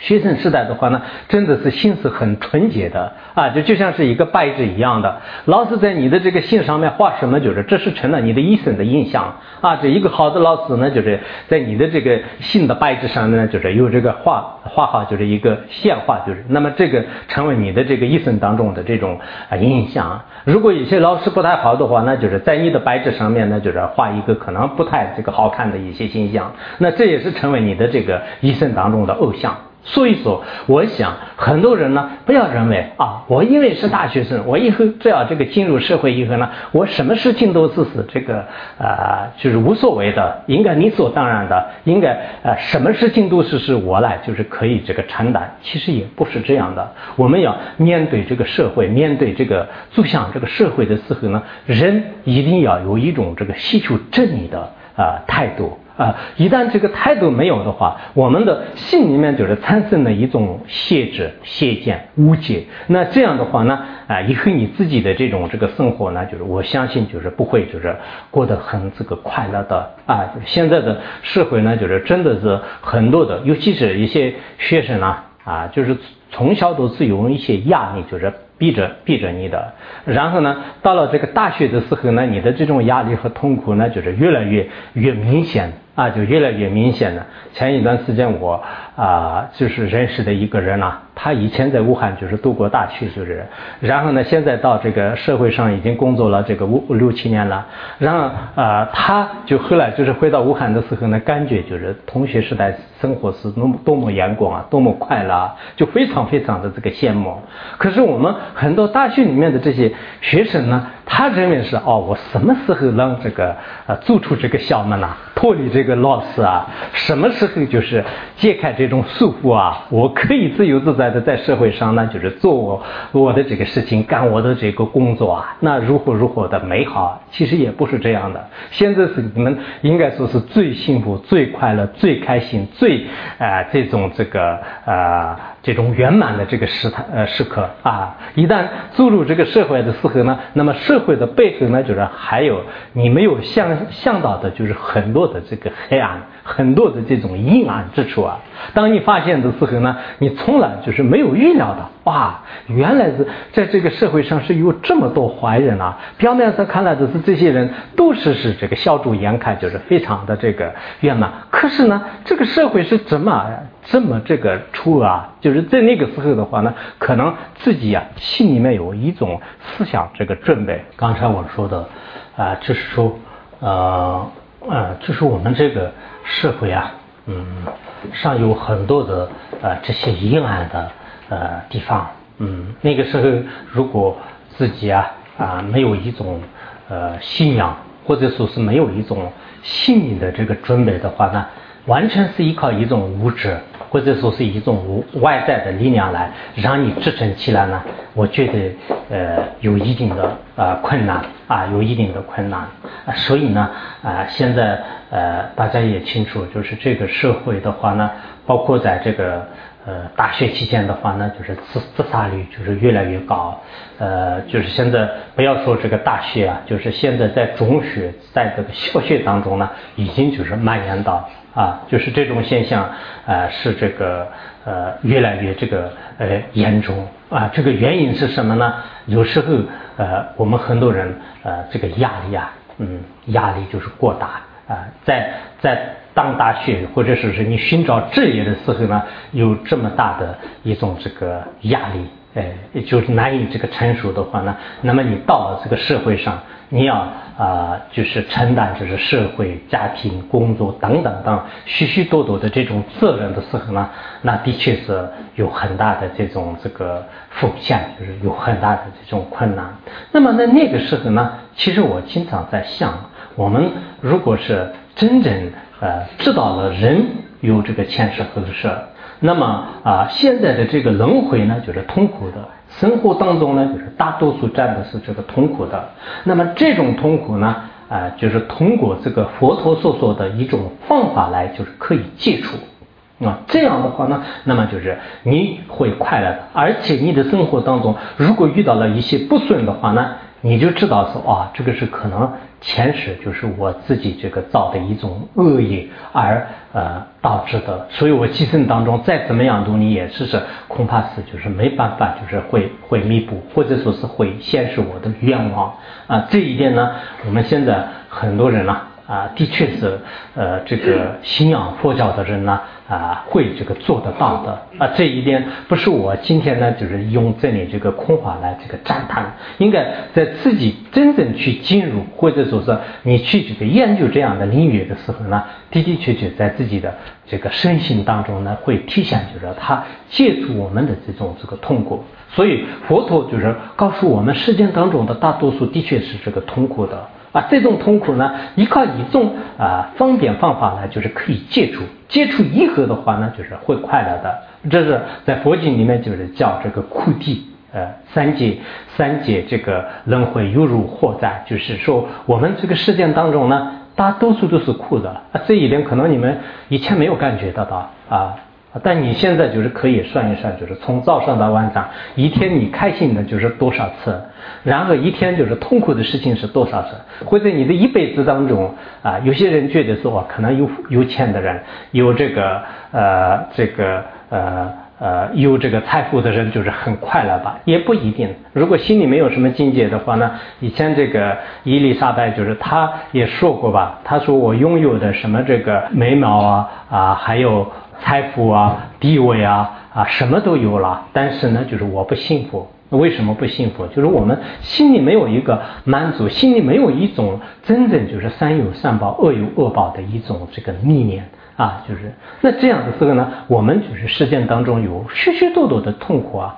S3: 学生时代的话呢，真的是心思很纯洁的啊，就就像是一个白纸一样的。老师在你的这个信上面画什么，就是这是成了你的一生的印象啊。这一个好的老师呢，就是在你的这个信的白纸上呢，就是有这个画画好，就是一个线画，就是那么这个成为你的这个一生当中的这种啊印象。如果有些老师不太好的话，那就是在你的白纸上面那，就是画一个可能不太这个好看的一些形象，那这也是成为你的这个一生当中的偶像。所以说，我想很多人呢，不要认为啊，我因为是大学生，我以后只要这个进入社会以后呢，我什么事情都是是这个啊，就是无所谓的，应该理所当然的，应该呃，什么事情都是是我来，就是可以这个承担。其实也不是这样的，我们要面对这个社会，面对这个走向这个社会的时候呢，人一定要有一种这个吸求真理的啊态度。啊，一旦这个态度没有的话，我们的心里面就是产生了一种限制、邪见、误解。那这样的话呢，啊，以后你自己的这种这个生活呢，就是我相信就是不会就是过得很这个快乐的啊。现在的社会呢，就是真的是很多的，尤其是一些学生啊，啊，就是从小都是有一些压力，就是。逼着逼着你的，然后呢，到了这个大学的时候呢，你的这种压力和痛苦呢，就是越来越越明显啊，就越来越明显了。前一段时间我啊，就是认识的一个人呐。他以前在武汉就是读过大学，就是，然后呢，现在到这个社会上已经工作了这个五六七年了，然后啊，他就后来就是回到武汉的时候呢，感觉就是同学时代生活是多么多么阳光啊，多么快乐啊，就非常非常的这个羡慕。可是我们很多大学里面的这些学生呢，他认为是哦，我什么时候能这个呃走出这个校门呐，脱离这个老师啊，什么时候就是解开这种束缚啊，我可以自由自在的。在社会上呢，就是做我我的这个事情，干我的这个工作啊，那如何如何的美好？其实也不是这样的。现在是你们应该说是最幸福、最快乐、最开心、最啊这种这个啊。这种圆满的这个时态呃时刻啊，一旦注入这个社会的时候呢，那么社会的背后呢，就是还有你没有向向导的，就是很多的这个黑暗，很多的这种阴暗之处啊。当你发现的时候呢，你从来就是没有预料到。哇，原来是在这个社会上是有这么多坏人啊！表面上看来的是这些人都是是这个笑逐颜开，就是非常的这个圆满。可是呢，这个社会是怎么这么这个粗啊？就是在那个时候的话呢，可能自己啊心里面有一种思想这个准备。刚才我说的啊，就是说呃呃，就是我们这个社会啊，嗯，上有很多的呃这些阴暗的。呃，地方，嗯，那个时候如果自己啊啊没有一种呃信仰，或者说是没有一种心理的这个准备的话呢，完全是依靠一种物质。或者说是一种外在的力量来让你支撑起来呢？我觉得呃有一定的呃困难啊，有一定的困难。所以呢啊，现在呃大家也清楚，就是这个社会的话呢，包括在这个。呃，大学期间的话呢，就是自自杀率就是越来越高。呃，就是现在不要说这个大学啊，就是现在在中学，在这个小学当中呢，已经就是蔓延到啊，就是这种现象啊，是这个呃越来越这个呃严重啊。这个原因是什么呢？有时候呃，我们很多人呃这个压力啊，嗯，压力就是过大啊，在在。当大学或者说是你寻找职业的时候呢，有这么大的一种这个压力，哎，就是难以这个成熟的话呢，那么你到了这个社会上，你要啊，就是承担就是社会、家庭、工作等等等许许多多的这种责任的时候呢，那的确是有很大的这种这个风险，就是有很大的这种困难。那么在那个时候呢，其实我经常在想，我们如果是真正呃，知道了人有这个前世后世，那么啊，现在的这个轮回呢，就是痛苦的。生活当中呢，就是大多数占的是这个痛苦的。那么这种痛苦呢，啊，就是通过这个佛陀所说的一种方法来，就是可以戒除啊。这样的话呢，那么就是你会快乐的，而且你的生活当中如果遇到了一些不顺的话呢。你就知道说啊，这个是可能前世就是我自己这个造的一种恶业而呃导致的，所以我今生当中再怎么样努力也是是恐怕是就是没办法就是会 会弥补或者说是会现实我的愿望。啊这一点呢，我们现在很多人呢啊的确是呃这个信仰佛教的人呢。啊，会这个做得到的啊，这一点不是我今天呢，就是用这里这个空话来这个赞叹，应该在自己真正去进入，或者说是你去这个研究这样的领域的时候呢，的的确确在自己的这个身心当中呢，会体现就是他借助我们的这种这个痛苦，所以佛陀就是告诉我们，世间当中的大多数的确是这个痛苦的。啊，这种痛苦呢，依靠一种啊方便方法呢，就是可以戒除。戒除以后的话呢，就是会快乐的。这是在佛经里面就是叫这个苦地，呃，三界三界这个轮回犹如火灾，就是说我们这个世界当中呢，大多数都是苦的。啊，这一点可能你们以前没有感觉得到啊。但你现在就是可以算一算，就是从早上到晚上，一天你开心的就是多少次，然后一天就是痛苦的事情是多少次，或者你的一辈子当中啊，有些人觉得说，可能有有钱的人，有这个呃这个呃呃有这个财富的人就是很快乐吧，也不一定。如果心里没有什么境界的话呢，以前这个伊丽莎白就是她也说过吧，她说我拥有的什么这个眉毛啊啊还有。财富啊，地位啊，啊，什么都有了，但是呢，就是我不幸福。为什么不幸福？就是我们心里没有一个满足，心里没有一种真正就是善有善报，恶有恶报的一种这个理念啊。就是那这样的时候呢，我们就是世间当中有许许多多的痛苦啊。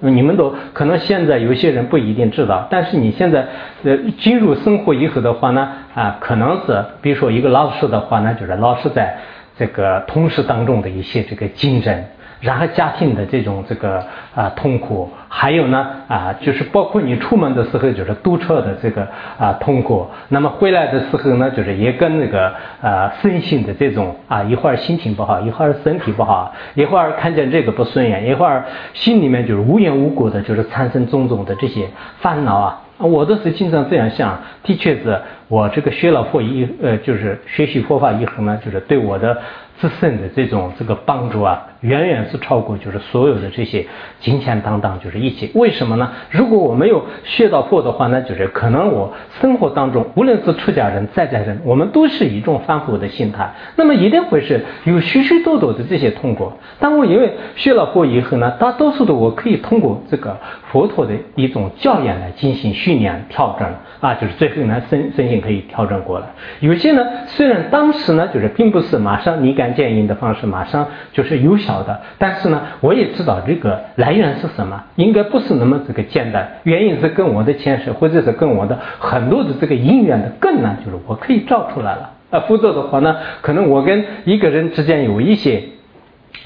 S3: 你们都可能现在有些人不一定知道，但是你现在呃进入生活以后的话呢，啊，可能是比如说一个老师的话呢，就是老师在。这个同事当中的一些这个竞争，然后家庭的这种这个啊痛苦，还有呢啊就是包括你出门的时候就是堵车的这个啊痛苦，那么回来的时候呢就是也跟那个啊身心的这种啊一会儿心情不好，一会儿身体不好，一会儿看见这个不顺眼，一会儿心里面就是无缘无故的就是产生种种的这些烦恼啊。啊我都是经常这样想，的确是我这个学了佛一呃，就是学习佛法以后呢，就是对我的。自身的这种这个帮助啊，远远是超过就是所有的这些金钱当当，就是一切。为什么呢？如果我没有学到过的话呢，就是可能我生活当中，无论是出家人在家人，我们都是一种反复的心态，那么一定会是有许许多多的这些痛苦。当我因为学了佛以后呢，大多数的我可以通过这个佛陀的一种教研来进行训练调整啊，就是最后呢身身心可以调整过来。有些呢，虽然当时呢，就是并不是马上你感。建议的方式马上就是有些效的，但是呢，我也知道这个来源是什么，应该不是那么这个简单。原因是跟我的前世，或者是跟我的很多的这个因缘的根呢，就是我可以照出来了。啊，否则的话呢，可能我跟一个人之间有一些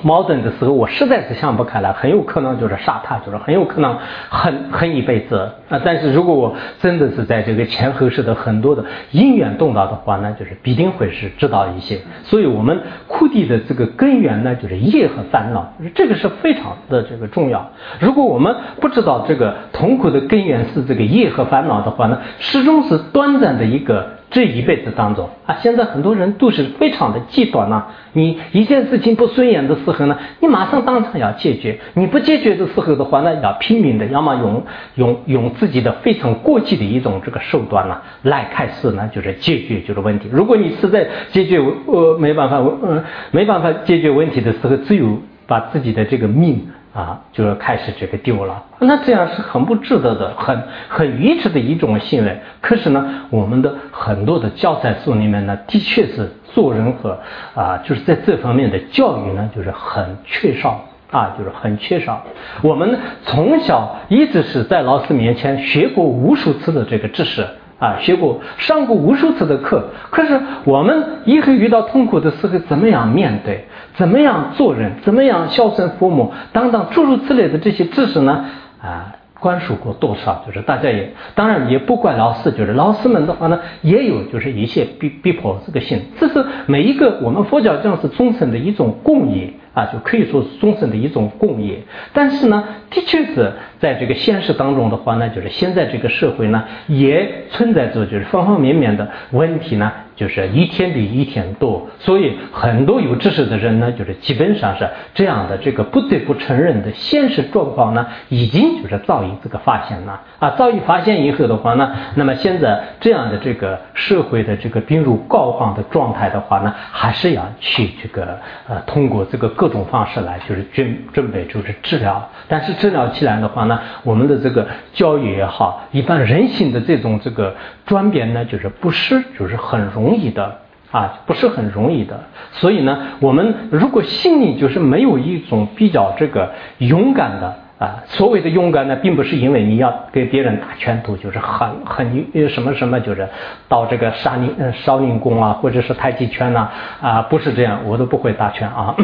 S3: 矛盾的时候，我实在是想不开了，很有可能就是杀他，就是很有可能恨恨一辈子啊。但是如果我真的是在这个前后世的很多的因缘动到的话呢，就是必定会是知道一些。所以我们苦地的这个根源呢，就是业和烦恼，这个是非常的这个重要。如果我们不知道这个痛苦的根源是这个业和烦恼的话呢，始终是短暂的一个。这一辈子当中啊，现在很多人都是非常的极端呐。你一件事情不顺眼的时候呢，你马上当场要解决；你不解决的时候的话呢，要拼命的，要么用用用自己的非常过激的一种这个手段呢，来开始呢，就是解决就是问题。如果你实在解决呃没办法，嗯没办法解决问题的时候，只有把自己的这个命。啊，就是开始这个丢了，那这样是很不值得的，很很愚痴的一种行为。可是呢，我们的很多的教材书里面呢，的确是做人和啊，就是在这方面的教育呢，就是很缺少啊，就是很缺少。我们从小一直是在老师面前学过无数次的这个知识。啊，学过上过无数次的课，可是我们以后遇到痛苦的时候，怎么样面对？怎么样做人？怎么样孝顺父母？等等诸如此类的这些知识呢？啊，灌输过多少？就是大家也当然也不怪老师，就是老师们的话呢，也有就是一些逼逼迫这个心。这是每一个我们佛教这样是众生的一种共业。啊，就可以说是终身的一种共业。但是呢，的确是在这个现实当中的话呢，就是现在这个社会呢，也存在着就是方方面面的问题呢。就是一天比一天多，所以很多有知识的人呢，就是基本上是这样的。这个不得不承认的现实状况呢，已经就是早已这个发现了啊，早已发现以后的话呢，那么现在这样的这个社会的这个病入膏肓的状态的话呢，还是要去这个呃通过这个各种方式来就是准准备就是治疗。但是治疗起来的话呢，我们的这个教育也好，一般人性的这种这个转变呢，就是不是就是很容。易的啊，不是很容易的。所以呢，我们如果心里就是没有一种比较这个勇敢的啊，所谓的勇敢呢，并不是因为你要给别人打拳头，就是很很什么什么，就是到这个少林少林宫啊，或者是太极拳呐啊，不是这样，我都不会打拳啊。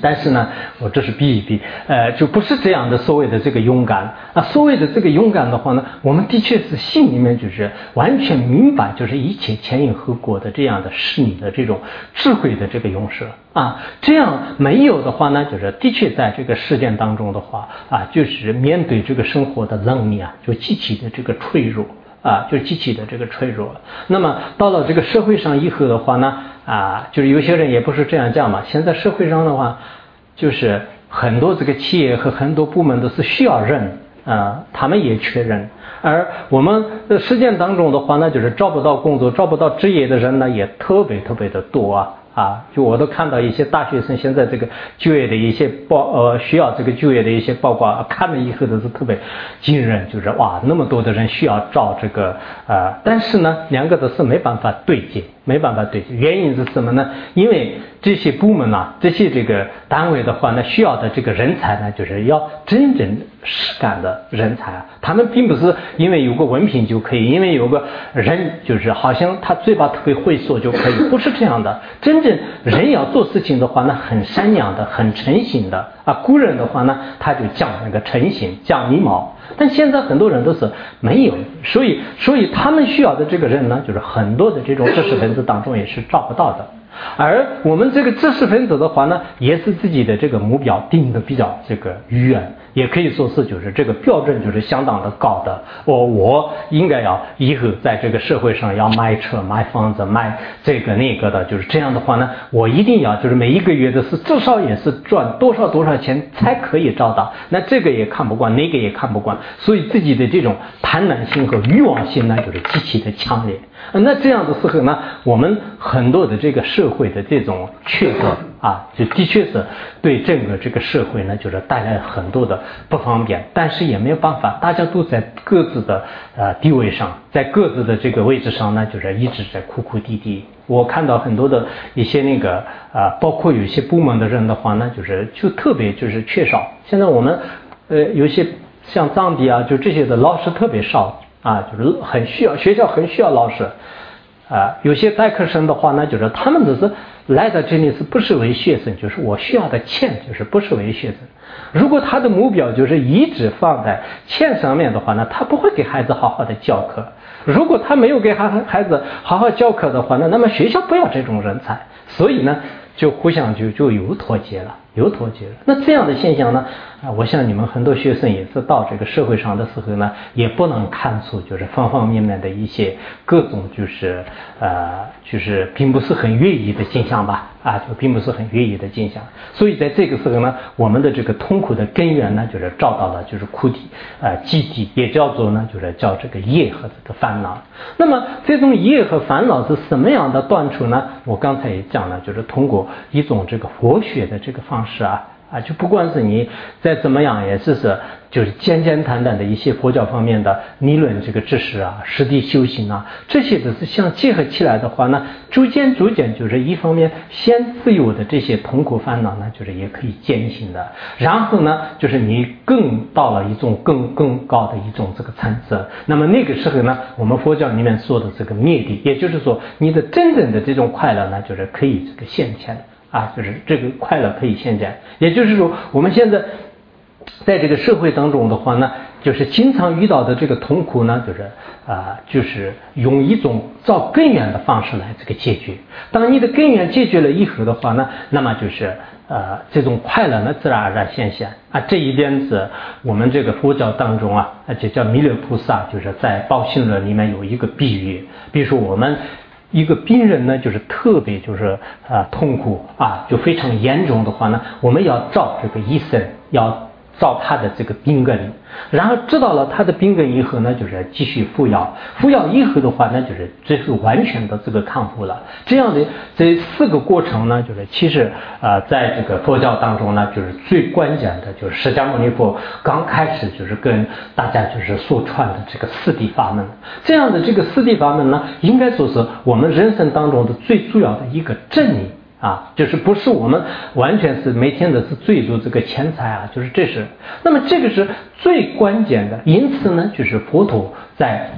S3: 但是呢，我这是比一比，呃，就不是这样的所谓的这个勇敢啊。所谓的这个勇敢的话呢，我们的确是心里面就是完全明白，就是一切前因后果的这样的是你的这种智慧的这个勇士啊。这样没有的话呢，就是的确在这个事件当中的话啊，就是面对这个生活的能力啊，就极其的这个脆弱啊，就极其的这个脆弱。那么到了这个社会上以后的话呢？啊，就是有些人也不是这样讲嘛。现在社会上的话，就是很多这个企业和很多部门都是需要人啊，他们也缺人。而我们实践当中的话呢，就是找不到工作、找不到职业的人呢，也特别特别的多啊。啊，就我都看到一些大学生现在这个就业的一些报，呃，需要这个就业的一些报告，看了以后都是特别惊人，就是哇，那么多的人需要招这个，呃，但是呢，两个都是没办法对接，没办法对，原因是什么呢？因为这些部门啊，这些这个单位的话呢，需要的这个人才呢，就是要真正实干的人才啊，他们并不是因为有个文凭就可以，因为有个人就是好像他嘴巴特别会说就可以，不是这样的，真正。人要做事情的话，那很善良的，很诚信的啊。古人的话呢，他就讲那个诚信，讲礼貌。但现在很多人都是没有，所以，所以他们需要的这个人呢，就是很多的这种知识分子当中也是找不到的。而我们这个知识分子的话呢，也是自己的这个目标定的比较这个远。也可以说是，就是这个标准就是相当的高的。我我应该要以后在这个社会上要买车、买房子、买这个那个的，就是这样的话呢，我一定要就是每一个月的是至少也是赚多少多少钱才可以找到。那这个也看不惯，那个也看不惯，所以自己的这种贪婪心和欲望心呢，就是极其的强烈。那这样的时候呢，我们很多的这个社会的这种缺德啊，就的确是对整个这个社会呢，就是带来很多的不方便。但是也没有办法，大家都在各自的呃地位上，在各自的这个位置上呢，就是一直在哭哭啼啼。我看到很多的一些那个啊，包括有些部门的人的话呢，就是就特别就是缺少。现在我们呃有些像藏地啊，就这些的老师特别少。啊，就是很需要学校很需要老师，啊，有些代课生的话呢，就是他们只是来到这里是不是为学生？就是我需要的钱，就是不是为学生。如果他的目标就是一直放在钱上面的话，那他不会给孩子好好的教课。如果他没有给孩孩子好好教课的话，那那么学校不要这种人才。所以呢，就互相就就有脱节了。有脱节了，那这样的现象呢？啊，我想你们很多学生也是到这个社会上的时候呢，也不能看出就是方方面面的一些各种就是呃就是并不是很愿意的现象吧？啊，就并不是很愿意的景象。所以在这个时候呢，我们的这个痛苦的根源呢，就是找到了就是苦底啊基底，也叫做呢就是叫这个业和这个烦恼。那么这种业和烦恼是什么样的断除呢？我刚才也讲了，就是通过一种这个佛学的这个方式。啊，啊，就不管是你再怎么样，也是是就是简简单单的一些佛教方面的理论这个知识啊，实地修行啊，这些都是相结合起来的话呢，逐渐逐渐就是一方面先自由的这些痛苦烦恼呢，就是也可以减轻的，然后呢，就是你更到了一种更更高的一种这个层次，那么那个时候呢，我们佛教里面说的这个灭地，也就是说你的真正的这种快乐呢，就是可以这个现前。啊，就是这个快乐可以现在，也就是说，我们现在在这个社会当中的话呢，就是经常遇到的这个痛苦呢，就是啊，就是用一种找根源的方式来这个解决。当你的根源解决了以后的话呢，那么就是呃，这种快乐呢，自然而然显现啊。这一点是我们这个佛教当中啊，就叫弥勒菩萨，就是在《报信论》里面有一个比喻，比如说我们。一个病人呢，就是特别就是啊痛苦啊，就非常严重的话呢，我们要找这个医生要。造他的这个病根，然后知道了他的病根以后呢，就是继续服药，服药以后的话呢，就是最后完全的这个康复了。这样的这四个过程呢，就是其实啊，在这个佛教当中呢，就是最关键的，就是释迦牟尼佛刚开始就是跟大家就是所传的这个四谛法门。这样的这个四谛法门呢，应该说是我们人生当中的最主要的一个真理。啊，就是不是我们完全是每天的是追逐这个钱财啊，就是这是，那么这个是最关键的，因此呢，就是佛陀在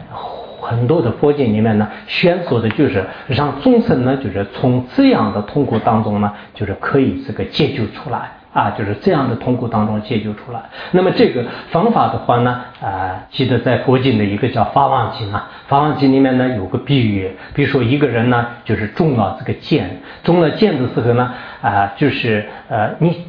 S3: 很多的佛经里面呢，宣说的就是让众生呢，就是从这样的痛苦当中呢，就是可以这个解救出来。啊，就是这样的痛苦当中解救出来。那么这个方法的话呢，啊，记得在佛经的一个叫《法王经》啊，《法王经》里面呢有个比喻，比如说一个人呢，就是中了这个箭，中了箭的时候呢，啊，就是呃，你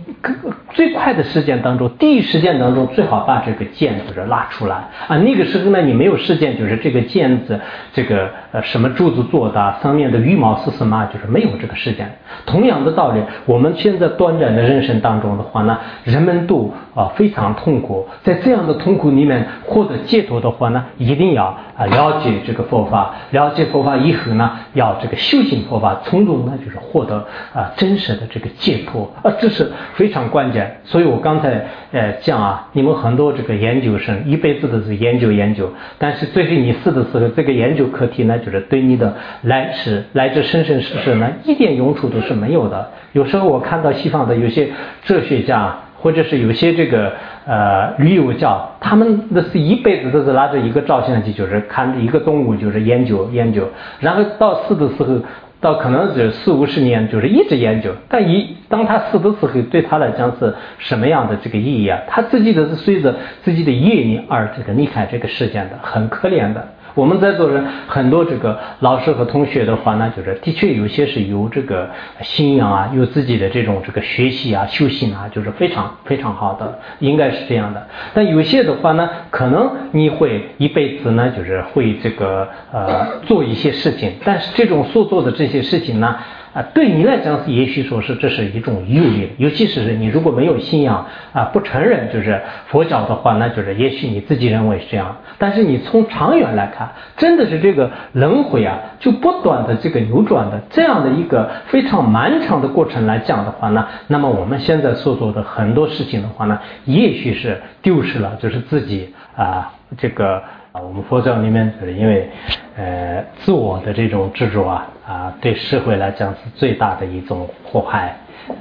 S3: 最快的时间当中，第一时间当中最好把这个箭就是拉出来啊。那个时候呢，你没有时间，就是这个箭子，这个呃什么柱子做的，上面的羽毛是什么，就是没有这个时间。同样的道理，我们现在短暂的人生。当中的话呢，人们都啊非常痛苦，在这样的痛苦里面获得解脱的话呢，一定要啊了解这个佛法，了解佛法以后呢，要这个修行佛法，从中呢就是获得啊真实的这个解脱啊，这是非常关键。所以我刚才呃讲啊，你们很多这个研究生一辈子都是研究研究，但是最后你死的时候，这个研究课题呢，就是对你的来世来这生生世世呢，一点用处都是没有的。有时候我看到西方的有些哲学家，或者是有些这个呃驴友叫，他们那是一辈子都是拿着一个照相机，就是看一个动物，就是研究研究，然后到死的时候，到可能是四五十年，就是一直研究。但一当他死的时候，对他来讲是什么样的这个意义啊？他自己的是随着自己的业力而这个离开这个世间的，很可怜的。我们在座人很多这个老师和同学的话呢，就是的确有些是有这个信仰啊，有自己的这种这个学习啊、修行啊，就是非常非常好的，应该是这样的。但有些的话呢，可能你会一辈子呢，就是会这个呃做一些事情，但是这种所做的这些事情呢。啊，对你来讲也许说是这是一种诱因，尤其是你如果没有信仰啊，不承认就是佛教的话，那就是也许你自己认为是这样。但是你从长远来看，真的是这个轮回啊，就不断的这个扭转的这样的一个非常漫长的过程来讲的话呢，那么我们现在所做的很多事情的话呢，也许是丢失了，就是自己啊这个。啊，我们佛教里面就是因为，呃，自我的这种执着啊，啊，对社会来讲是最大的一种祸害。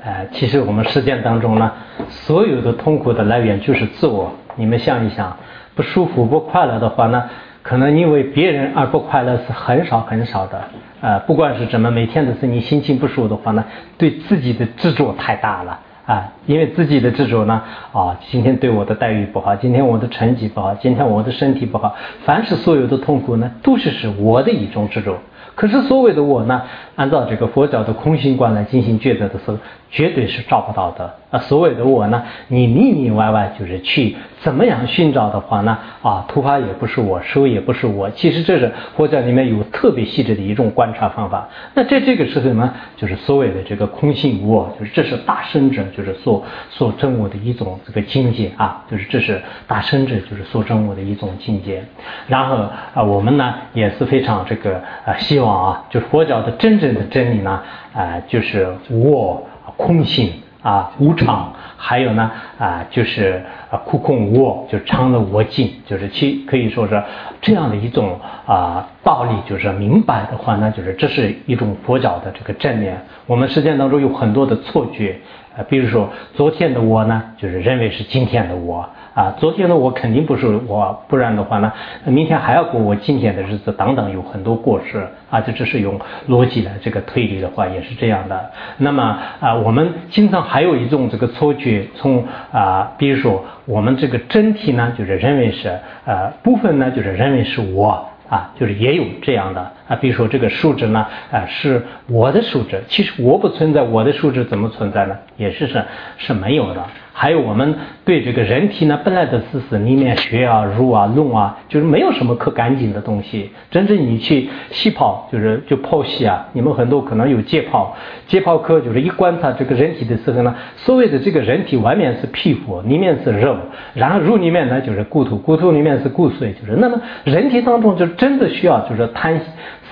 S3: 呃，其实我们实践当中呢，所有的痛苦的来源就是自我。你们想一想，不舒服、不快乐的话呢，可能因为别人而不快乐是很少很少的。呃，不管是怎么，每天的是你心情不舒服的话呢，对自己的执着太大了啊，因为自己的执着呢，啊，今天对我的待遇不好，今天我的成绩不好，今天我的身体不好，凡是所有的痛苦呢，都是是我的一种执着。可是所谓的我呢，按照这个佛教的空性观来进行抉择的时候，绝对是找不到的。啊，所谓的我呢，你里里外外就是去怎么样寻找的话呢？啊，头发也不是我，手也不是我。其实这是佛教里面有特别细致的一种观察方法。那在这个时候呢，就是所谓的这个空性无我，就是这是大圣者就是所所证悟的一种这个境界啊，就是这是大圣者就是所证悟的一种境界。然后啊，我们呢也是非常这个啊，希望啊，就是佛教的真正的真理呢啊，就是无我空性。啊，无常，还有呢，啊，就是啊，空空无我，就常的我净，就是其可以说是这样的一种啊道理，就是明白的话呢，就是这是一种佛教的这个正念。我们实践当中有很多的错觉，啊，比如说昨天的我呢，就是认为是今天的我。啊，昨天呢我肯定不是我，不然的话呢，明天还要过我今天的日子，等等，有很多过失啊。这只是用逻辑来这个推理的话，也是这样的。那么啊，我们经常还有一种这个错觉，从啊，比如说我们这个真体呢，就是认为是呃部分呢，就是认为是我啊，就是也有这样的啊。比如说这个数值呢，啊是我的数值，其实我不存在，我的数值怎么存在呢？也是是是没有的。还有我们对这个人体呢，本来的知识里面血啊、肉啊、脓啊，就是没有什么可干净的东西。真正你去细泡，就是就剖析啊，你们很多可能有解剖，解剖科就是一观察这个人体的时候呢，所谓的这个人体外面是皮肤，里面是肉，然后肉里面呢就是骨头，骨头里面是骨髓，就是那么人体当中就真的需要就是贪。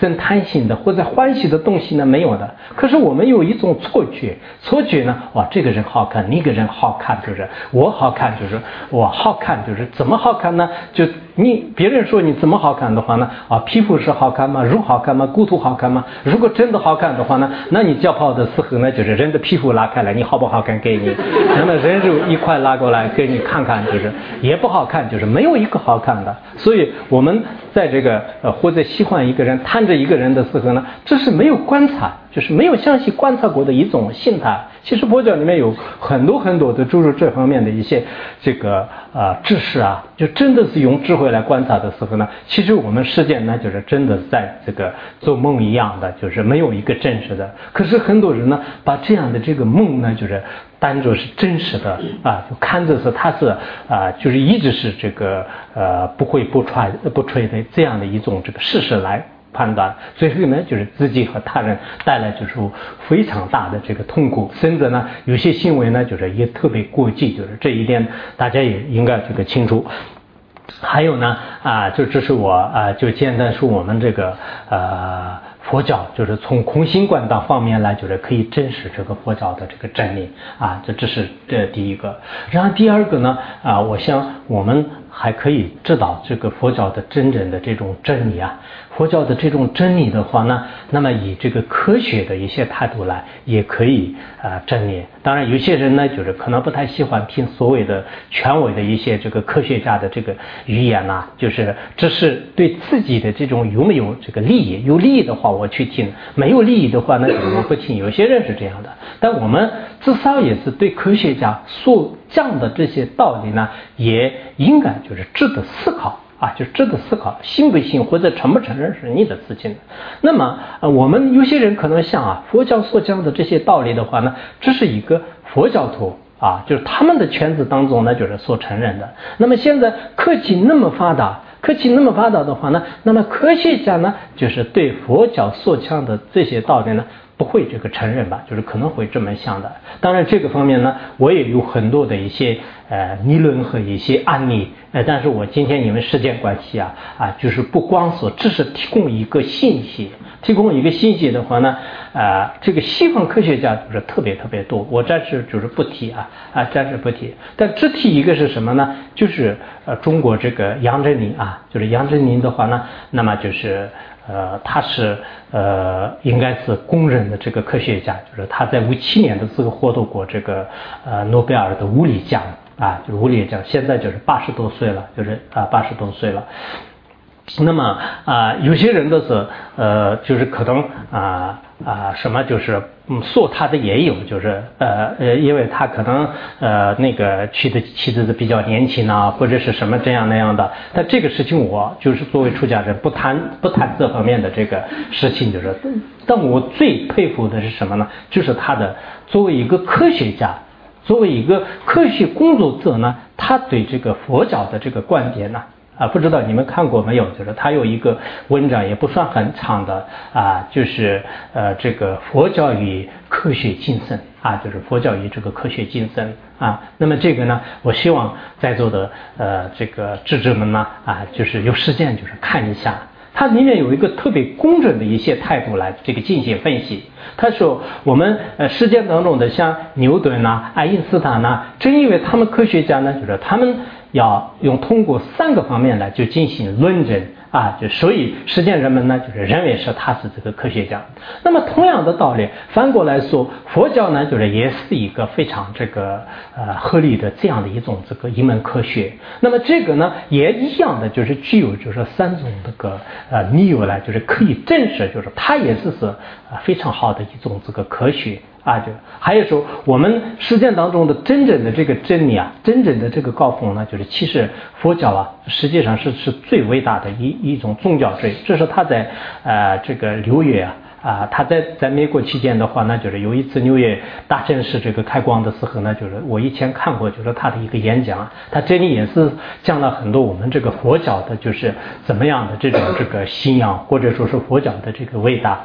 S3: 生贪心的或者欢喜的东西呢没有的，可是我们有一种错觉，错觉呢，哇，这个人好看，那个人好看，就是我好看，就是我好看，就是怎么好看呢？就你别人说你怎么好看的话呢？啊，皮肤是好看吗？肉好看吗？骨头好看吗？如果真的好看的话呢，那你叫泡的时候呢，就是人的皮肤拉开来，你好不好看给你，那么人肉一块拉过来给你看看，就是也不好看，就是没有一个好看的。所以我们在这个呃或者喜欢一个人贪。着一个人的时候呢，这是没有观察，就是没有详细观察过的一种心态。其实佛教里面有很多很多的诸如这方面的一些这个啊知识啊，就真的是用智慧来观察的时候呢，其实我们世界呢就是真的在这个做梦一样的，就是没有一个真实的。可是很多人呢，把这样的这个梦呢，就是当做是真实的啊，就看着是它是啊，就是一直是这个呃不会不传不吹的这样的一种这个事实来。判断，最后呢，就是自己和他人带来就是非常大的这个痛苦，甚至呢，有些行为呢，就是也特别过激，就是这一点大家也应该这个清楚。还有呢，啊，就这是我啊，就简单说我们这个呃。佛教就是从空心观当方面来，就是可以证实这个佛教的这个真理啊，这这是这第一个。然后第二个呢啊，我想我们还可以知道这个佛教的真正的这种真理啊。佛教的这种真理的话呢，那么以这个科学的一些态度来，也可以啊真理。当然，有些人呢，就是可能不太喜欢听所谓的权威的一些这个科学家的这个语言呐，就是这是对自己的这种有没有这个利益？有利益的话，我去听；没有利益的话，那我不听。有些人是这样的，但我们至少也是对科学家所讲的这些道理呢，也应该就是值得思考。啊，就值得思考，信不信或者承不承认是你的事情。那么，呃，我们有些人可能像啊，佛教所讲的这些道理的话呢，这是一个佛教徒啊，就是他们的圈子当中呢，就是所承认的。那么现在科技那么发达，科技那么发达的话呢，那么科学家呢，就是对佛教所讲的这些道理呢。不会这个承认吧，就是可能会这么想的。当然这个方面呢，我也有很多的一些呃理论和一些案例，呃，但是我今天因为时间关系啊啊，就是不光说只是提供一个信息，提供一个信息的话呢，啊，这个西方科学家就是特别特别多，我暂时就是不提啊啊，暂时不提。但只提一个是什么呢？就是呃中国这个杨振宁啊，就是杨振宁的话呢，那么就是。呃，他是呃，应该是公认的这个科学家，就是他在五七年的时候获得过这个呃诺贝尔的物理奖啊，就是物理奖，现在就是八十多岁了，就是啊八十多岁了。那么啊，有些人都是呃，就是可能啊啊什么就是嗯，说他的也有，就是呃呃，因为他可能呃那个娶的妻子是比较年轻啊，或者是什么这样那样的。但这个事情我就是作为出家人不谈不谈这方面的这个事情，就是。但我最佩服的是什么呢？就是他的作为一个科学家，作为一个科学工作者呢，他对这个佛教的这个观点呢。啊，啊不知道你们看过没有？就是他有一个文章，也不算很长的啊，就是呃，这个佛教与科学精神啊，就是佛教与这个科学精神啊。那么这个呢，我希望在座的呃这个智者们呢啊，就是有时间就是看一下，它里面有一个特别工整的一些态度来这个进行分析。他说，我们呃世界当中的像牛顿呐、爱因斯坦呐，正因为他们科学家呢，就是他们。要用通过三个方面来就进行论证啊，就所以实践人们呢就是认为是他是这个科学家。那么同样的道理，反过来说，佛教呢就是也是一个非常这个呃合理的这样的一种这个一门科学。那么这个呢也一样的就是具有就是三种这个呃理由呢，就是可以证实，就是它也是是啊非常好的一种这个科学。啊，就还有说，我们实践当中的真正的这个真理啊，真正的这个高峰呢，就是其实佛教啊，实际上是是最伟大的一一种宗教罪。这是他在呃这个六月啊啊，他在在美国期间的话，那就是有一次纽约大城市这个开光的时候呢，就是我以前看过，就是他的一个演讲，他这里也是讲了很多我们这个佛教的，就是怎么样的这种这个信仰，或者说是佛教的这个伟大。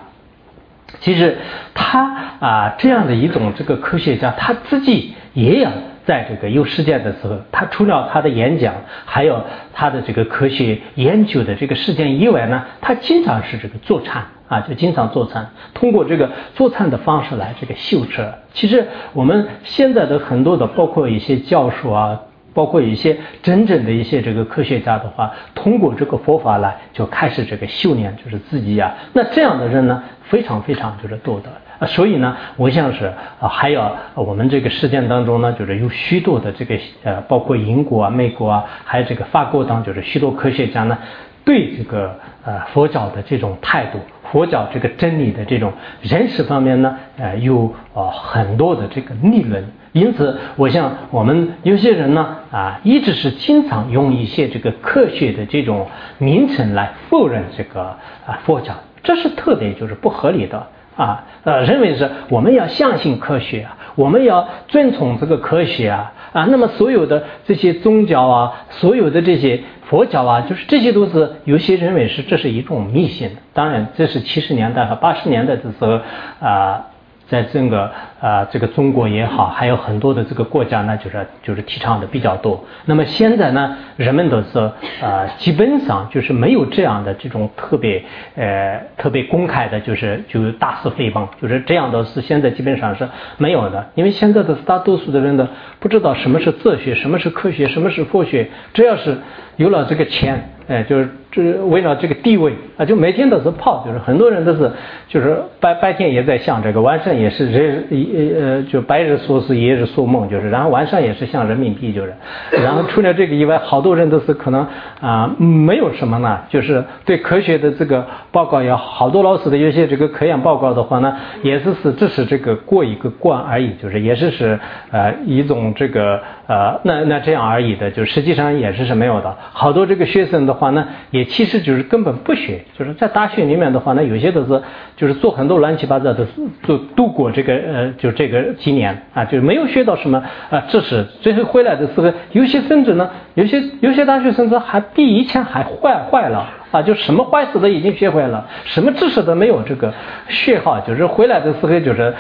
S3: 其实他啊这样的一种这个科学家，他自己也要在这个有时间的时候，他除了他的演讲，还有他的这个科学研究的这个时间以外呢，他经常是这个坐禅啊，就经常坐禅，通过这个坐禅的方式来这个修持。其实我们现在的很多的，包括一些教授啊。包括一些真正的一些这个科学家的话，通过这个佛法来就开始这个修炼，就是自己呀。那这样的人呢，非常非常就是多的啊。所以呢，我想是啊，还有我们这个事件当中呢，就是有许多的这个呃，包括英国啊、美国啊，还有这个法国当，就是许多科学家呢，对这个呃佛教的这种态度。佛教这个真理的这种认识方面呢，呃，有呃很多的这个理论，因此，我想我们有些人呢，啊，一直是经常用一些这个科学的这种名称来否认这个啊佛教，这是特别就是不合理的啊，呃，认为是我们要相信科学啊，我们要遵从这个科学啊，啊，那么所有的这些宗教啊，所有的这些。佛教啊，就是这些都是有些认为是这是一种迷信。当然，这是七十年代和八十年代的时候啊。在整个啊这个中国也好，还有很多的这个国家呢，就是就是提倡的比较多。那么现在呢，人们都是啊基本上就是没有这样的这种特别呃特别公开的，就是就大肆诽谤，就是这样的是现在基本上是没有的。因为现在的大多数的人呢，不知道什么是哲学，什么是科学，什么是佛学，只要是有了这个钱。哎，就是这为了这个地位啊，就每天都是泡，就是很多人都是，就是白白天也在想这个，晚上也是人呃就白日做事，夜日做梦，就是，然后晚上也是想人民币，就是，然后除了这个以外，好多人都是可能啊没有什么呢，就是对科学的这个报告要好多老师的有些这个科研报告的话呢，也是是只是这个过一个关而已，就是也是是呃一种这个呃那那这样而已的，就实际上也是是没有的，好多这个学生的。话呢，也其实就是根本不学，就是在大学里面的话呢，有些都是就是做很多乱七八糟的，就度过这个呃，就这个几年啊，就没有学到什么啊知识。最后回来的时候，有些甚至呢，有些有些大学甚至还比以前还坏坏了啊，就什么坏事都已经学会了，什么知识都没有这个学好，就是回来的时候就是。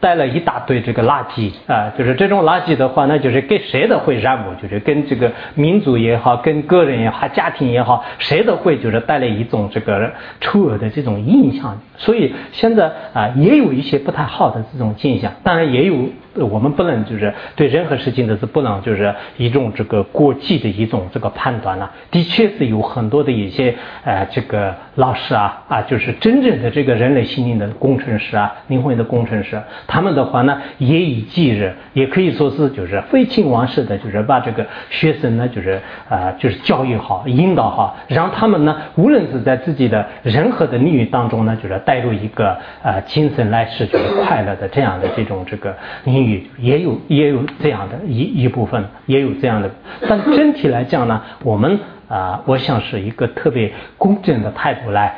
S3: 带了一大堆这个垃圾啊，就是这种垃圾的话，那就是跟谁都会染污，就是跟这个民族也好，跟个人也好，家庭也好，谁都会就是带来一种这个丑恶的这种印象。所以现在啊，也有一些不太好的这种现象，当然也有我们不能就是对任何事情都是不能就是一种这个过激的一种这个判断了。的确是有很多的一些呃这个老师啊啊，就是真正的这个人类心灵的工程师啊，灵魂的工程师，他们的话呢，夜以继日，也可以说是就是废寝忘食的，就是把这个学生呢，就是啊就是教育好、引导好，让他们呢，无论是在自己的任何的领域当中呢，就是带入一个呃精神来世就是快乐的这样的这种这个领域，也有也有这样的一一部分，也有这样的，但整体来讲呢，我们啊，我想是一个特别公正的态度来。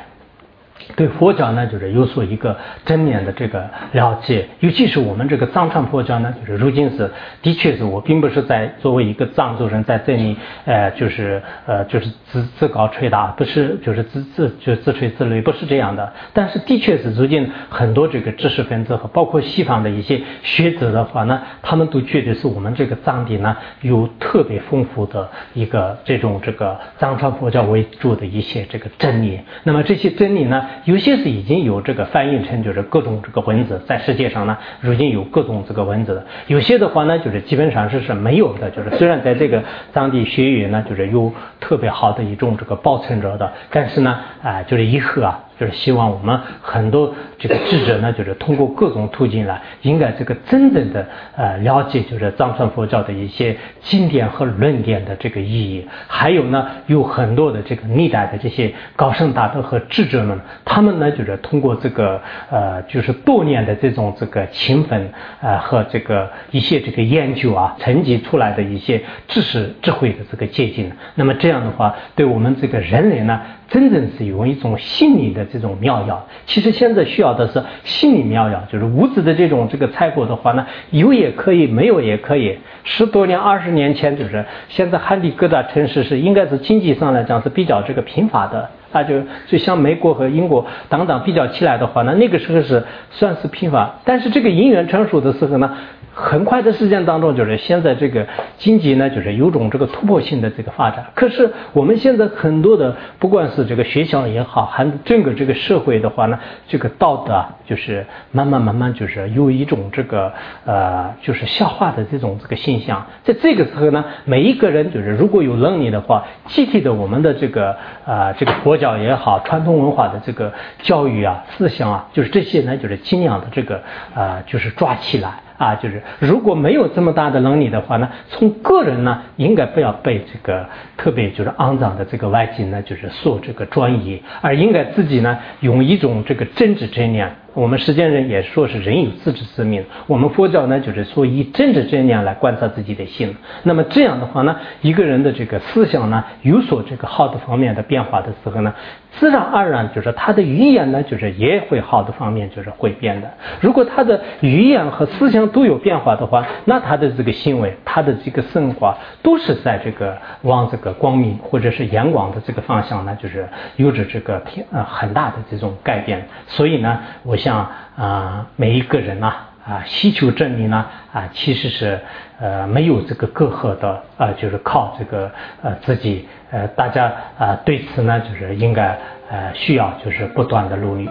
S3: 对佛教呢，就是有所一个正面的这个了解，尤其是我们这个藏传佛教呢，就是如今是的确是我并不是在作为一个藏族人在这里，呃，就是呃，就是自自高吹打，不是就是自自就自吹自擂，不是这样的。但是的确是如今很多这个知识分子和包括西方的一些学者的话呢，他们都觉得是我们这个藏地呢有特别丰富的一个这种这个藏传佛教为主的一些这个真理。那么这些真理呢？有些是已经有这个翻译成就是各种这个文字，在世界上呢，如今有各种这个文字的。有些的话呢，就是基本上是是没有的。就是虽然在这个当地学语呢，就是有特别好的一种这个保存着的，但是呢，啊，就是以后啊。就是希望我们很多这个智者呢，就是通过各种途径来，应该这个真正的呃了解，就是藏传佛教的一些经典和论点的这个意义。还有呢，有很多的这个历代的这些高僧大德和智者们，他们呢就是通过这个呃，就是多年的这种这个勤奋呃和这个一些这个研究啊，沉积出来的一些知识智慧的这个结晶。那么这样的话，对我们这个人类呢。真正是有一种心理的这种妙药。其实现在需要的是心理妙药，就是物质的这种这个菜果的话呢，有也可以，没有也可以。十多年、二十年前，就是现在汉地各大城市是应该是经济上来讲是比较这个贫乏的，啊，就就像美国和英国等等比较起来的话呢，那个时候是算是贫乏。但是这个因缘成熟的时候呢。很快的时间当中，就是现在这个经济呢，就是有种这个突破性的这个发展。可是我们现在很多的，不管是这个学校也好，还整个这个社会的话呢，这个道德，就是慢慢慢慢就是有一种这个呃，就是下滑的这种这个现象。在这个时候呢，每一个人就是如果有能力的话，集体的我们的这个啊，这个国教也好，传统文化的这个教育啊、思想啊，就是这些呢，就是尽量的这个啊，就是抓起来。啊，就是如果没有这么大的能力的话呢，从个人呢，应该不要被这个特别就是肮脏的这个外境呢，就是所这个专一，而应该自己呢，用一种这个真知真念。我们世间人也说是人有自知之明，我们佛教呢就是说以真知真念来观察自己的心。那么这样的话呢，一个人的这个思想呢有所这个好的方面的变化的时候呢，自然而然就是他的语言呢就是也会好的方面就是会变的。如果他的语言和思想都有变化的话，那他的这个行为、他的这个生活都是在这个往这个光明或者是阳光的这个方向呢，就是有着这个偏呃很大的这种改变。所以呢，我。想啊，每一个人呐啊，需求证明呢啊，其实是呃没有这个隔阂的啊，就是靠这个呃自己呃，大家啊对此呢就是应该呃需要就是不断的努力。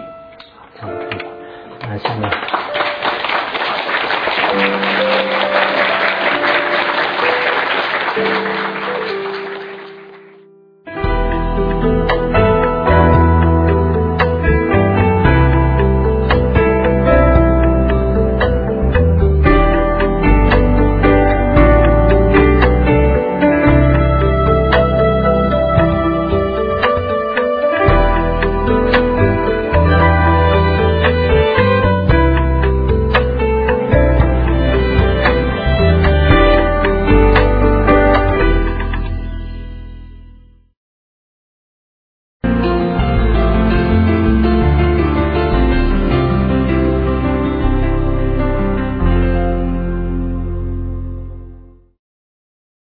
S3: 这样子，啊，下面。